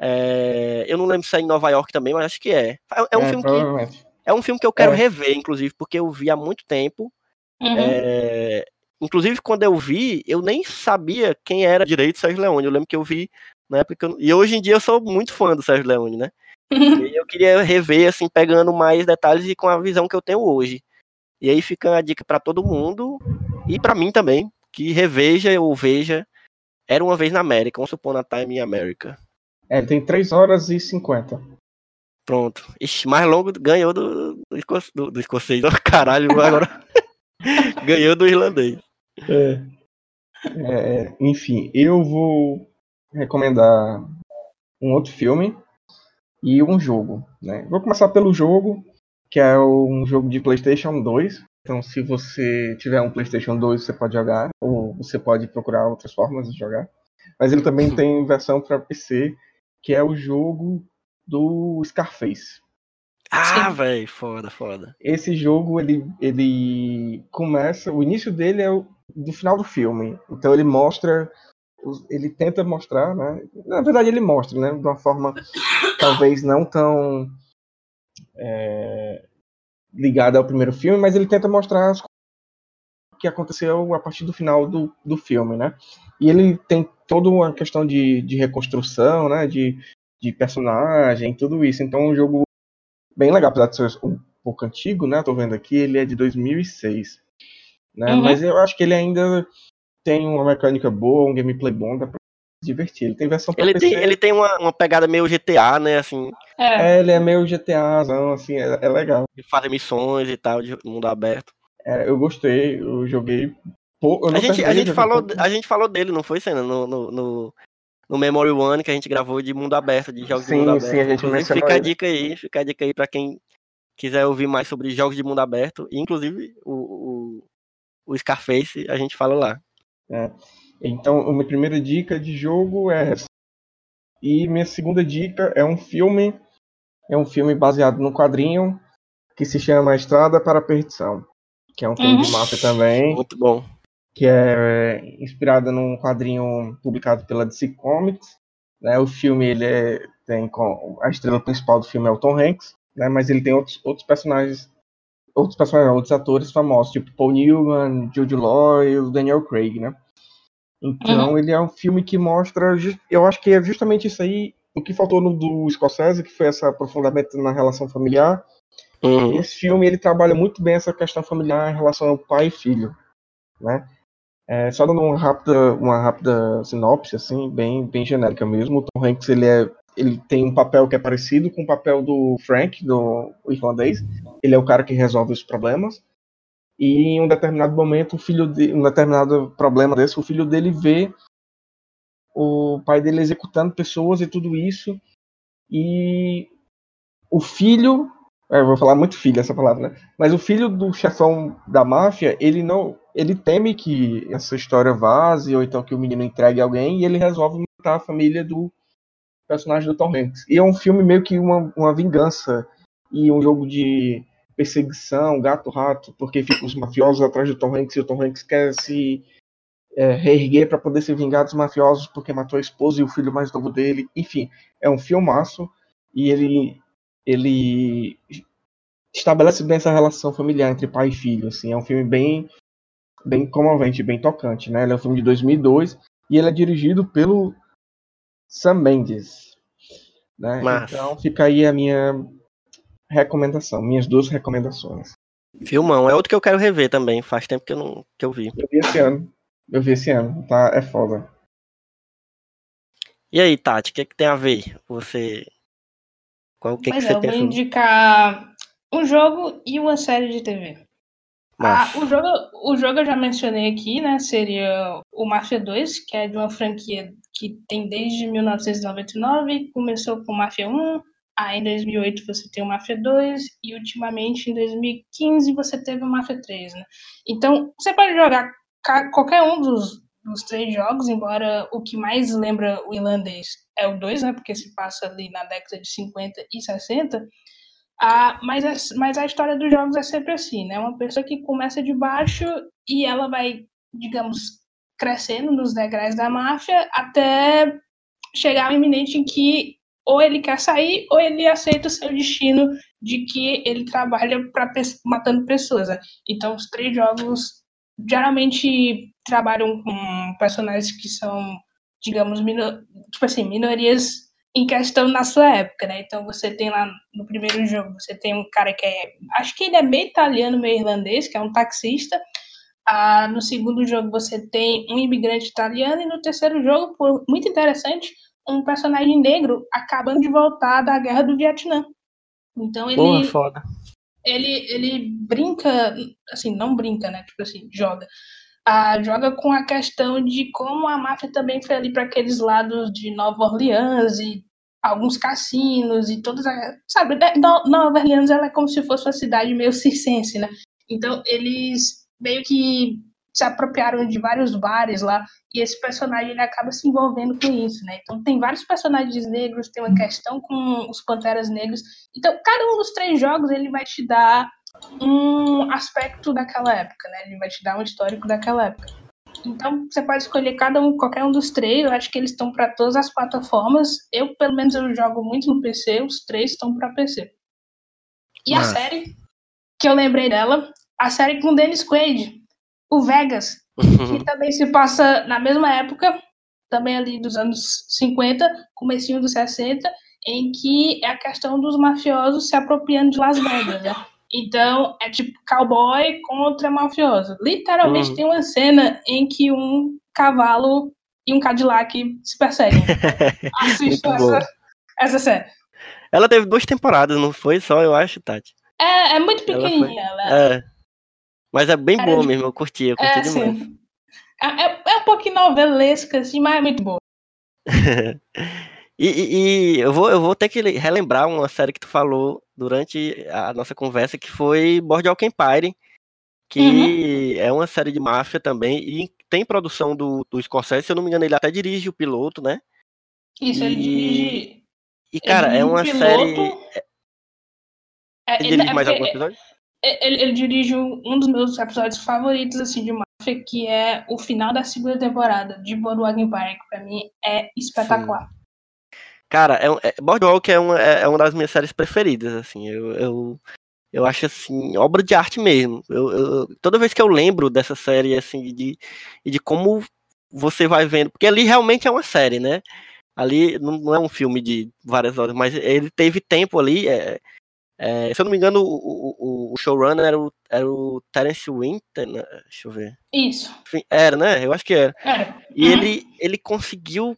É, eu não lembro se é em Nova York também, mas acho que é. É, é um, filme que, provavelmente. é um filme que eu quero É. rever, inclusive, porque eu vi há muito tempo, Uhum. é, inclusive, quando eu vi, eu nem sabia quem era direito Sérgio Leone. Eu lembro que eu vi na época. eu- E hoje em dia eu sou muito fã do Sérgio Leone, né? E eu queria rever, assim, pegando mais detalhes e com a visão que eu tenho hoje. E aí fica a dica pra todo mundo e pra mim também, que reveja ou veja. Era uma vez na América, Once Upon a Time in America. É, tem 3 horas e 50. Pronto. Ixi, mais longo ganhou do, do, do, do escocês. Ó, Caralho, agora ganhou do irlandês. É, enfim, eu vou recomendar um outro filme e um jogo. Né? Vou começar pelo jogo, que é um jogo de PlayStation 2. Então, se você tiver um PlayStation 2, você pode jogar, ou você pode procurar outras formas de jogar. Mas ele também tem versão para PC, que é o jogo do Scarface. Ah, velho, foda, foda. Esse jogo ele, ele começa, o início dele é o, do final do filme. Então ele mostra, os- ele tenta mostrar, né? Na verdade ele mostra, né? De uma forma talvez não tão é, ligada ao primeiro filme, mas ele tenta mostrar as que aconteceu a partir do final do, do filme, né? E ele tem toda uma questão de, de reconstrução, né? De, de personagem, tudo isso. Então é um jogo bem legal, apesar de ser um pouco antigo, né? Tô vendo aqui, ele é de 2006. Né? Uhum. Mas eu acho que ele ainda tem uma mecânica boa, um gameplay bom, dá pra se divertir. Ele tem versão pra Ele PC. tem, ele tem uma, uma pegada meio GTA, né? Assim, É. É, ele é meio GTAzão, assim, é, é legal. de fazer missões e tal, de mundo aberto. É, eu gostei, eu joguei eu A gente, a, gente falou, pouco. a gente falou dele, não foi, Senna? No, no, no, no Memory One que a gente gravou de mundo aberto, de jogos Sim, de mundo aberto. sim, a gente inclusive, fica a ele. dica aí, fica a dica aí pra quem quiser ouvir mais sobre jogos de mundo aberto. E, inclusive, o, o, o Scarface, a gente fala lá. Então, a minha primeira dica de jogo é essa. E minha segunda dica é um filme. É um filme baseado no quadrinho que se chama Estrada para a Perdição. Que é um filme de Uhum. máfia também. Muito bom. que é inspirada num quadrinho publicado pela DC Comics. Né? O filme ele é- tem com a estrela principal do filme é o Tom Hanks, né? mas ele tem outros, outros personagens, outros personagens, outros atores famosos, tipo Paul Newman, Jude Law e o Daniel Craig, né? Então ele é um filme que mostra, eu acho que é justamente isso aí o que faltou no do Scorsese, que foi esse aprofundamento na relação familiar. Uhum. Esse filme ele trabalha muito bem essa questão familiar em relação ao pai e filho, né? É, só dando uma rápida, uma rápida sinopse, assim, bem, bem genérica mesmo. O Tom Hanks ele é, ele tem um papel que é parecido com o papel do Frank, do irlandês. Ele é o cara que resolve os problemas. E em um determinado momento, o filho de, um determinado problema desse, o filho dele vê o pai dele executando pessoas e tudo isso. E o filho é, eu vou falar muito filho essa palavra, né? Mas o filho do chefão da máfia, ele não. Ele teme que essa história vaze, ou então que o menino entregue alguém, e ele resolve matar a família do personagem do Tom Hanks. E é um filme meio que uma, uma vingança e um jogo de perseguição, gato-rato, porque ficam os mafiosos atrás do Tom Hanks e o Tom Hanks quer se. é, reerguer para poder se vingar dos mafiosos porque matou a esposa e o filho mais novo dele. Enfim, é um filmaço e ele ele estabelece bem essa relação familiar entre pai e filho. Assim, é um filme bem bem comovente, bem tocante, né? Ele é um filme de 2002 e ele é dirigido pelo Sam Mendes. Né? Mas- Então fica aí a minha recomendação, minhas duas recomendações. Filmão, é outro que eu quero rever também. Faz tempo que eu não que eu vi. Eu vi esse ano. Eu vi esse ano, tá? É foda. E aí, Tati, o que, que tem a ver? Você. Qual o que, que Pois é, você eu vou indicar um jogo e uma série de TV. Ah, Mas, o, jogo, o jogo eu já mencionei aqui, né? Seria o Mafia 2, que é de uma franquia que tem desde 1999, começou com o Mafia 1, aí em 2008 você tem o Mafia 2, e ultimamente em 2015 você teve o Mafia 3, né? Então, você pode jogar qualquer um dos, dos três jogos, embora o que mais lembra o irlandês é o 2, né? Porque se passa ali na década de 50 e 60. Ah, mas, a, mas a história dos jogos é sempre assim, né? Uma pessoa que começa de baixo e ela vai, digamos, crescendo nos degraus da máfia até chegar ao iminente em que ou ele quer sair ou ele aceita o seu destino de que ele trabalha para matando pessoas. né? Então, os três jogos geralmente trabalham com personagens que são, digamos, tipo assim, minorias em questão na sua época, né? Então você tem lá no primeiro jogo, você tem um cara que é, acho que ele é meio italiano, meio irlandês, que é um taxista. Ah, no segundo jogo você tem um imigrante italiano e no terceiro jogo, por- muito interessante, um personagem negro acabando de voltar da guerra do Vietnã. Então ele porra, foda. ele, ele brinca, assim, não brinca, né? Tipo assim, joga. Ah, joga com a questão de como a máfia também foi ali para aqueles lados de Nova Orleans e alguns cassinos e todas as. Sabe, né, No- Nova Orleans ela é como se fosse uma cidade meio circense, né? Então eles meio que se apropriaram de vários bares lá e esse personagem ele acaba se envolvendo com isso, né? Então tem vários personagens negros, tem uma questão com os Panteras Negros. Então cada um dos três jogos ele vai te dar um aspecto daquela época, né? Ele vai te dar um histórico daquela época. Então você pode escolher cada um, qualquer um dos três. Eu acho que eles estão para todas as plataformas. Eu pelo menos eu jogo muito no PC. Os três estão para PC. E a Massa. série que eu lembrei dela, a série com o Dennis Quaid, o Vegas, que também se passa na mesma época, também ali dos anos 50, comecinho dos 60, em que é a questão dos mafiosos se apropriando de Las Vegas, né? Então, é tipo cowboy contra mafioso. Literalmente Uhum. tem uma cena em que um cavalo e um Cadillac se perseguem. Assista essa, essa série. Ela teve duas temporadas, não foi só, eu acho, Tati. É, é muito Ela foi- pequenininha. Ela, É. Mas é bem Era boa mesmo, eu curti, eu curti é, demais. assim, é, é- é um pouquinho novelesca, assim, mas é muito boa. E, e- e eu, vou, eu vou ter que relembrar uma série que tu falou durante a nossa conversa, que foi Boardwalk Empire, que Uhum. é uma série de máfia também, e tem produção do, do Scorsese, se eu não me engano, ele até dirige o piloto, né? Isso, ele E- dirige. E, cara, ele é uma dirige série... piloto, é, Ele ele- dirige é mais porque algum episódio? Ele, ele dirige um dos meus episódios favoritos assim, de Máfia, que é o final da segunda temporada de Boardwalk Empire, que pra mim é espetacular. Cara, é, é, Boardwalk é uma, é é uma das minhas séries preferidas, assim, eu, eu, eu acho, assim, obra de arte mesmo. Eu, eu- toda vez que eu lembro dessa série, assim, de, e de como você vai vendo, porque ali realmente é uma série, né? Ali não, não é um filme de várias horas, mas ele teve tempo ali, é, é, se eu não me engano, o, o, o showrunner era o, era o Terence Winter, né? deixa eu ver. Isso. Era, né? Eu acho que era. Era. E Uhum. ele, ele conseguiu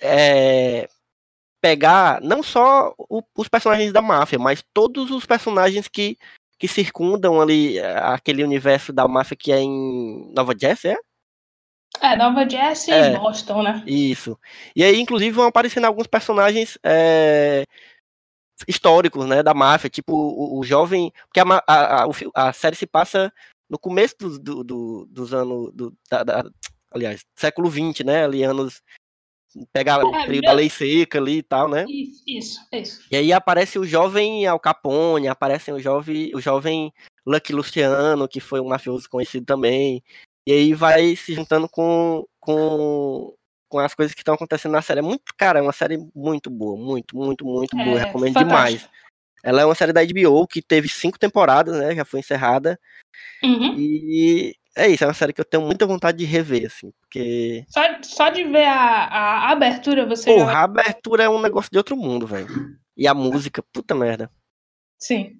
é, pegar não só o- os personagens da máfia, mas todos os personagens que, que circundam ali é, aquele universo da máfia que é em Nova Jersey, é? É, Nova Jersey É. e Boston, né? Isso. E aí, inclusive, vão aparecendo alguns personagens é, históricos, né, da máfia, tipo o, o jovem, porque a, a, a, o a série se passa no começo do, do- do- dos anos, do, da, da- aliás, século XX, né, ali anos, pega o É, período meu- da lei seca ali e tal, né, Isso, isso, isso. e aí aparece o jovem Al Capone, aparece o jovem, o jovem Lucky Luciano, que foi um mafioso conhecido também, E aí vai se juntando com, com, com as coisas que estão acontecendo na série. É muito, cara, é uma série muito boa, muito, muito, muito boa. É, Eu recomendo fantástico. demais. Ela é uma série da HBO que teve cinco temporadas, né? Já foi encerrada. Uhum. E é isso, é uma série que eu tenho muita vontade de rever, assim, porque. Só, só de ver a, a abertura, você já Porra, vai... a abertura é um negócio de outro mundo, velho. E a música, puta merda. Sim.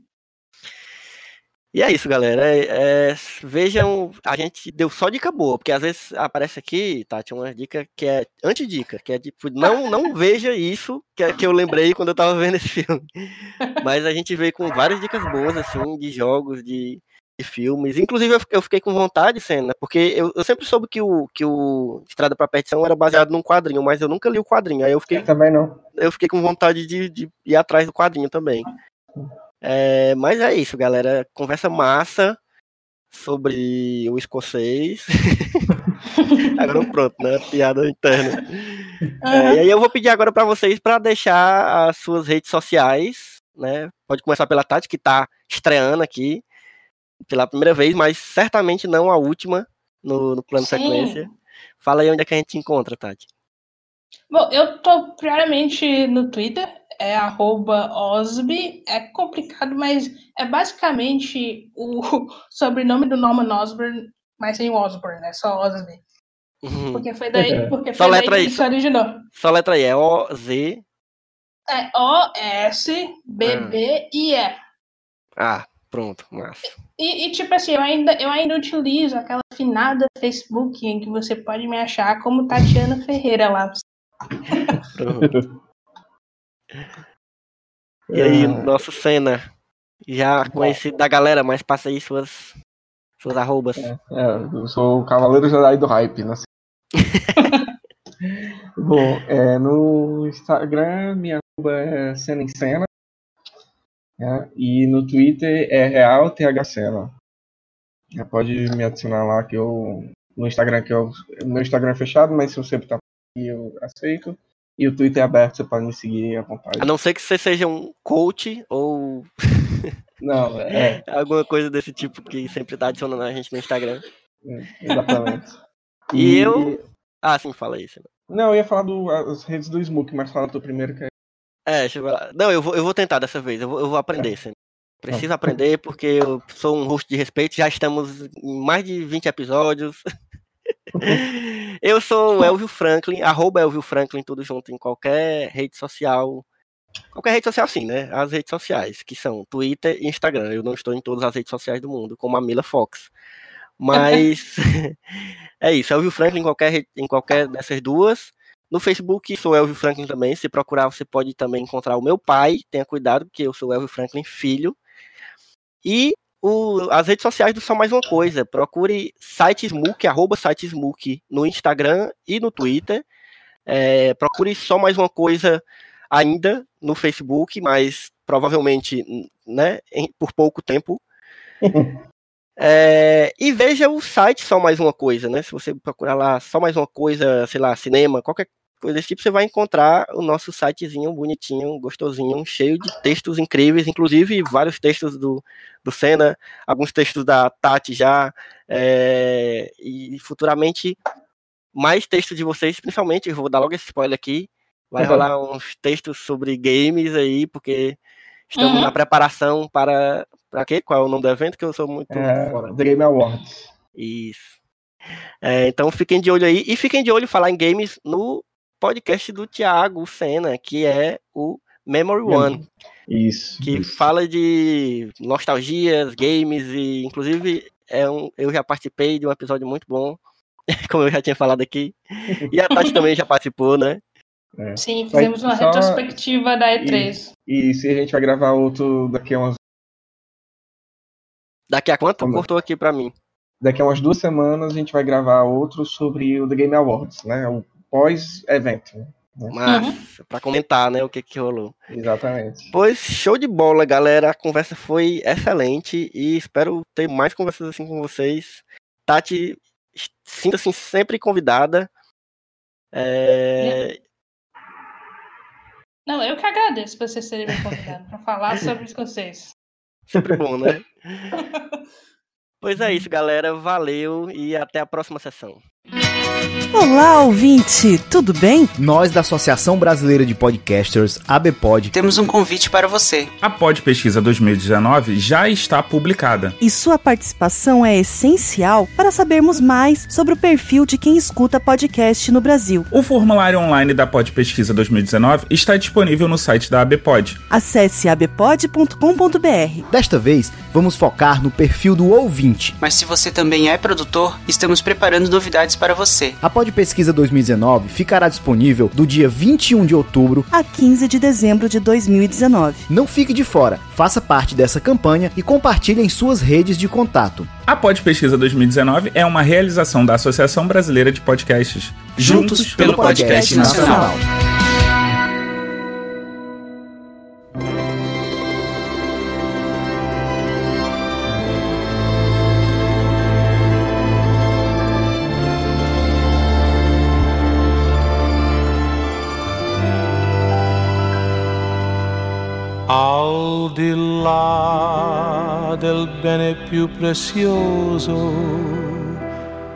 E é isso, galera. É, é, vejam, a gente deu só dica boa, porque às vezes aparece aqui, tá? Tinha uma dica que é antidica, que é tipo, não, não veja isso que, é- que eu lembrei quando eu tava vendo esse filme. Mas a gente veio com várias dicas boas, assim, de jogos, de, de filmes. Inclusive, eu, eu fiquei com vontade, cena, porque eu, eu sempre soube que o, que o Estrada pra Petição era baseado num quadrinho, mas eu nunca li o quadrinho. Aí eu fiquei Também não. eu fiquei com vontade de, de ir atrás do quadrinho também. É, mas é isso, galera. Conversa massa sobre o escocês. agora pronto, né? Piada interna. É, e aí eu vou pedir agora para vocês para deixar as suas redes sociais, né? Pode começar pela Tati, que tá estreando aqui pela primeira vez, mas certamente não a última no, no plano Sim. sequência. Fala aí onde é que a gente te encontra, Tati. Bom, eu tô primeiramente no Twitter, é arroba Osby. É complicado, mas é basicamente o sobrenome do Norman Osborn, mas sem o Osborn, né? Só Osby. Uhum. Porque foi daí, porque Só foi daí letra que aí, ele se só- originou. Só letra aí, é O-Z. É O-S-B-B-I-E. Ah, pronto, massa. E, e, tipo assim, eu ainda, eu ainda utilizo aquela finada Facebook em que você pode me achar como Tatiana Ferreira lá. Pronto. E aí, É. nosso Senna, já conhecido da galera, mas passa aí suas, suas arrobas. É, eu sou o Cavaleiro Jedi do Hype, né? Bom, é, no Instagram minha arroba é cena em cena. né? E no Twitter é real THCena. Já pode me adicionar lá que eu. No Instagram que eu. Meu Instagram é fechado, mas se você botar aqui eu aceito. E o Twitter é aberto, você pode me seguir à vontade. A não ser que você seja um coach ou Não, é, alguma coisa desse tipo que sempre tá adicionando a gente no Instagram. é, exatamente. E eu- Ah, sim, fala. Senna. Não, eu ia falar das redes do Smook, mas fala tu primeiro que é. É, deixa eu. Não, eu vou, eu vou tentar dessa vez, eu vou, eu vou aprender, Senna. Preciso aprender porque eu sou um host de respeito, já estamos em mais de 20 episódios. Eu sou o Elvio Franklin, arroba Elvio Franklin, tudo junto em qualquer rede social. Qualquer rede social sim, né? As redes sociais, que são Twitter e Instagram. Eu não estou em todas as redes sociais do mundo, como a Mila Fox. Mas é isso, Elvio Franklin em qualquer, em qualquer dessas duas. No Facebook sou Elvio Franklin também. Se procurar, você pode também encontrar o meu pai. Tenha cuidado, porque eu sou Elvio Franklin, filho. E o- as redes sociais do Só Mais Uma Coisa. Procure site Smook, arroba site Smook no Instagram e no Twitter. É, procure Só Mais Uma Coisa ainda no Facebook, mas provavelmente né, em- por pouco tempo. É, e veja o site Só Mais Uma Coisa, né? Se você procurar lá Só Mais Uma Coisa, sei lá, cinema, qualquer coisa desse tipo, você vai encontrar o nosso sitezinho bonitinho, gostosinho, cheio de textos incríveis, inclusive vários textos do, do Senna, alguns textos da Tati já, é, e futuramente mais textos de vocês, principalmente, eu vou dar logo esse spoiler aqui, vai Uhum. rolar uns textos sobre games aí, porque estamos Uhum. na preparação para, para quê? Qual é o nome do evento? Que eu sou muito É, fora. The Game Awards. Isso. É, então fiquem de olho aí. E fiquem de olho falar em games no podcast do Thiago Senna, que é o Memory One, Isso. que isso. fala de nostalgias, games e inclusive é um, eu já participei de um episódio muito bom, como eu já tinha falado aqui. E a Tati também já participou, né? Sim, Vai fizemos uma só- retrospectiva da E3. E se a gente vai gravar outro daqui a umas, Daqui a quanto? Como? Cortou aqui pra mim. daqui a umas duas semanas, a gente vai gravar outro sobre o The Game Awards, né? O pós-evento. né? Mas, pra comentar, né, o que que rolou. Exatamente. Pois show de bola, galera. A conversa foi excelente e espero ter mais conversas assim com vocês. Tati, sinta-se sempre convidada. É, Não, eu que agradeço por vocês terem me convidado para falar sobre os vocês. sempre bom, né? Pois é isso, galera. Valeu e até a próxima sessão. Olá, ouvinte, tudo bem? Nós da Associação Brasileira de Podcasters, ABPod, temos um convite para você. A Pod Pesquisa 2019 já está publicada. E sua participação é essencial para sabermos mais sobre o perfil de quem escuta podcast no Brasil. O formulário online da Pod Pesquisa 2019 está disponível no site da ABPod. Acesse abpod.com.br. Desta vez, vamos focar no perfil do ouvinte. Mas se você também é produtor, estamos preparando novidades para você. A Pod Pesquisa 2019 ficará disponível do dia 21 de outubro a 15 de dezembro de 2019. Não fique de fora, faça parte dessa campanha e compartilhe em suas redes de contato. A Pod Pesquisa 2019 é uma realização da Associação Brasileira de Podcasts. Juntos, Juntos pelo, pelo Podcast, podcast Nacional. Nacional. Bene più prezioso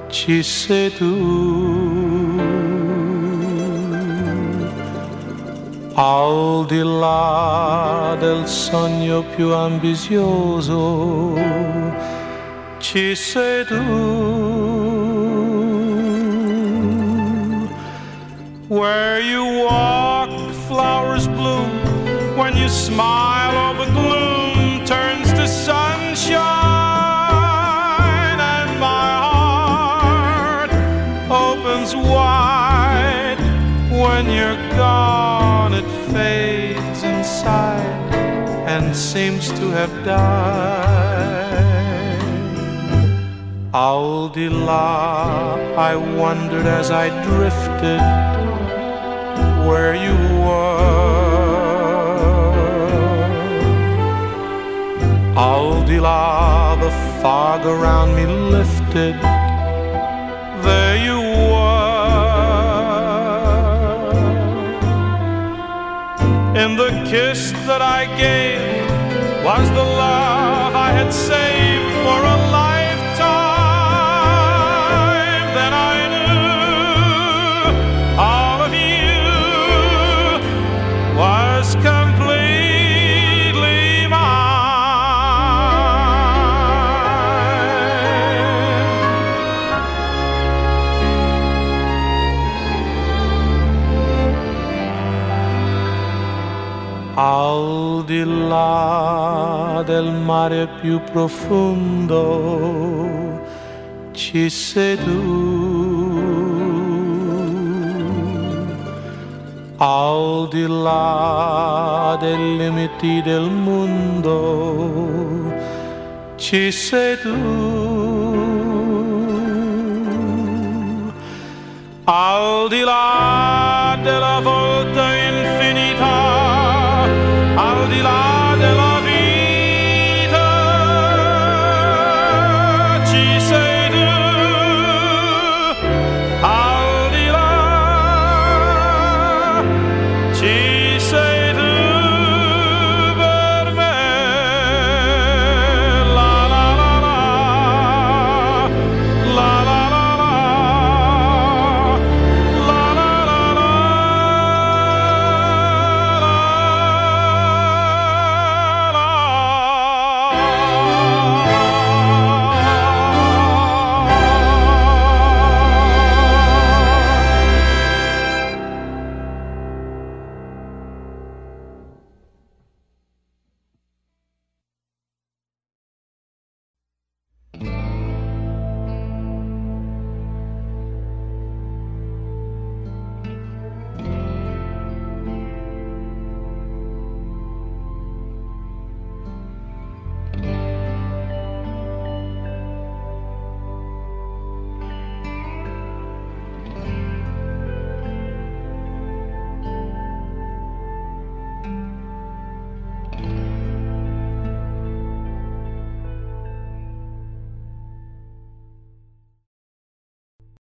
ci sei tu. Al di là del sogno più ambizioso ci sei tu. Where you walk, flowers bloom when you smile, seems to have died. Aldila, I wondered as I drifted where you were. Aldila, the fog around me lifted. There you were. In the kiss that I gave was the love I had saved mare più profondo ci sei tu. Al di là dei limiti del mondo ci sei tu. Al di là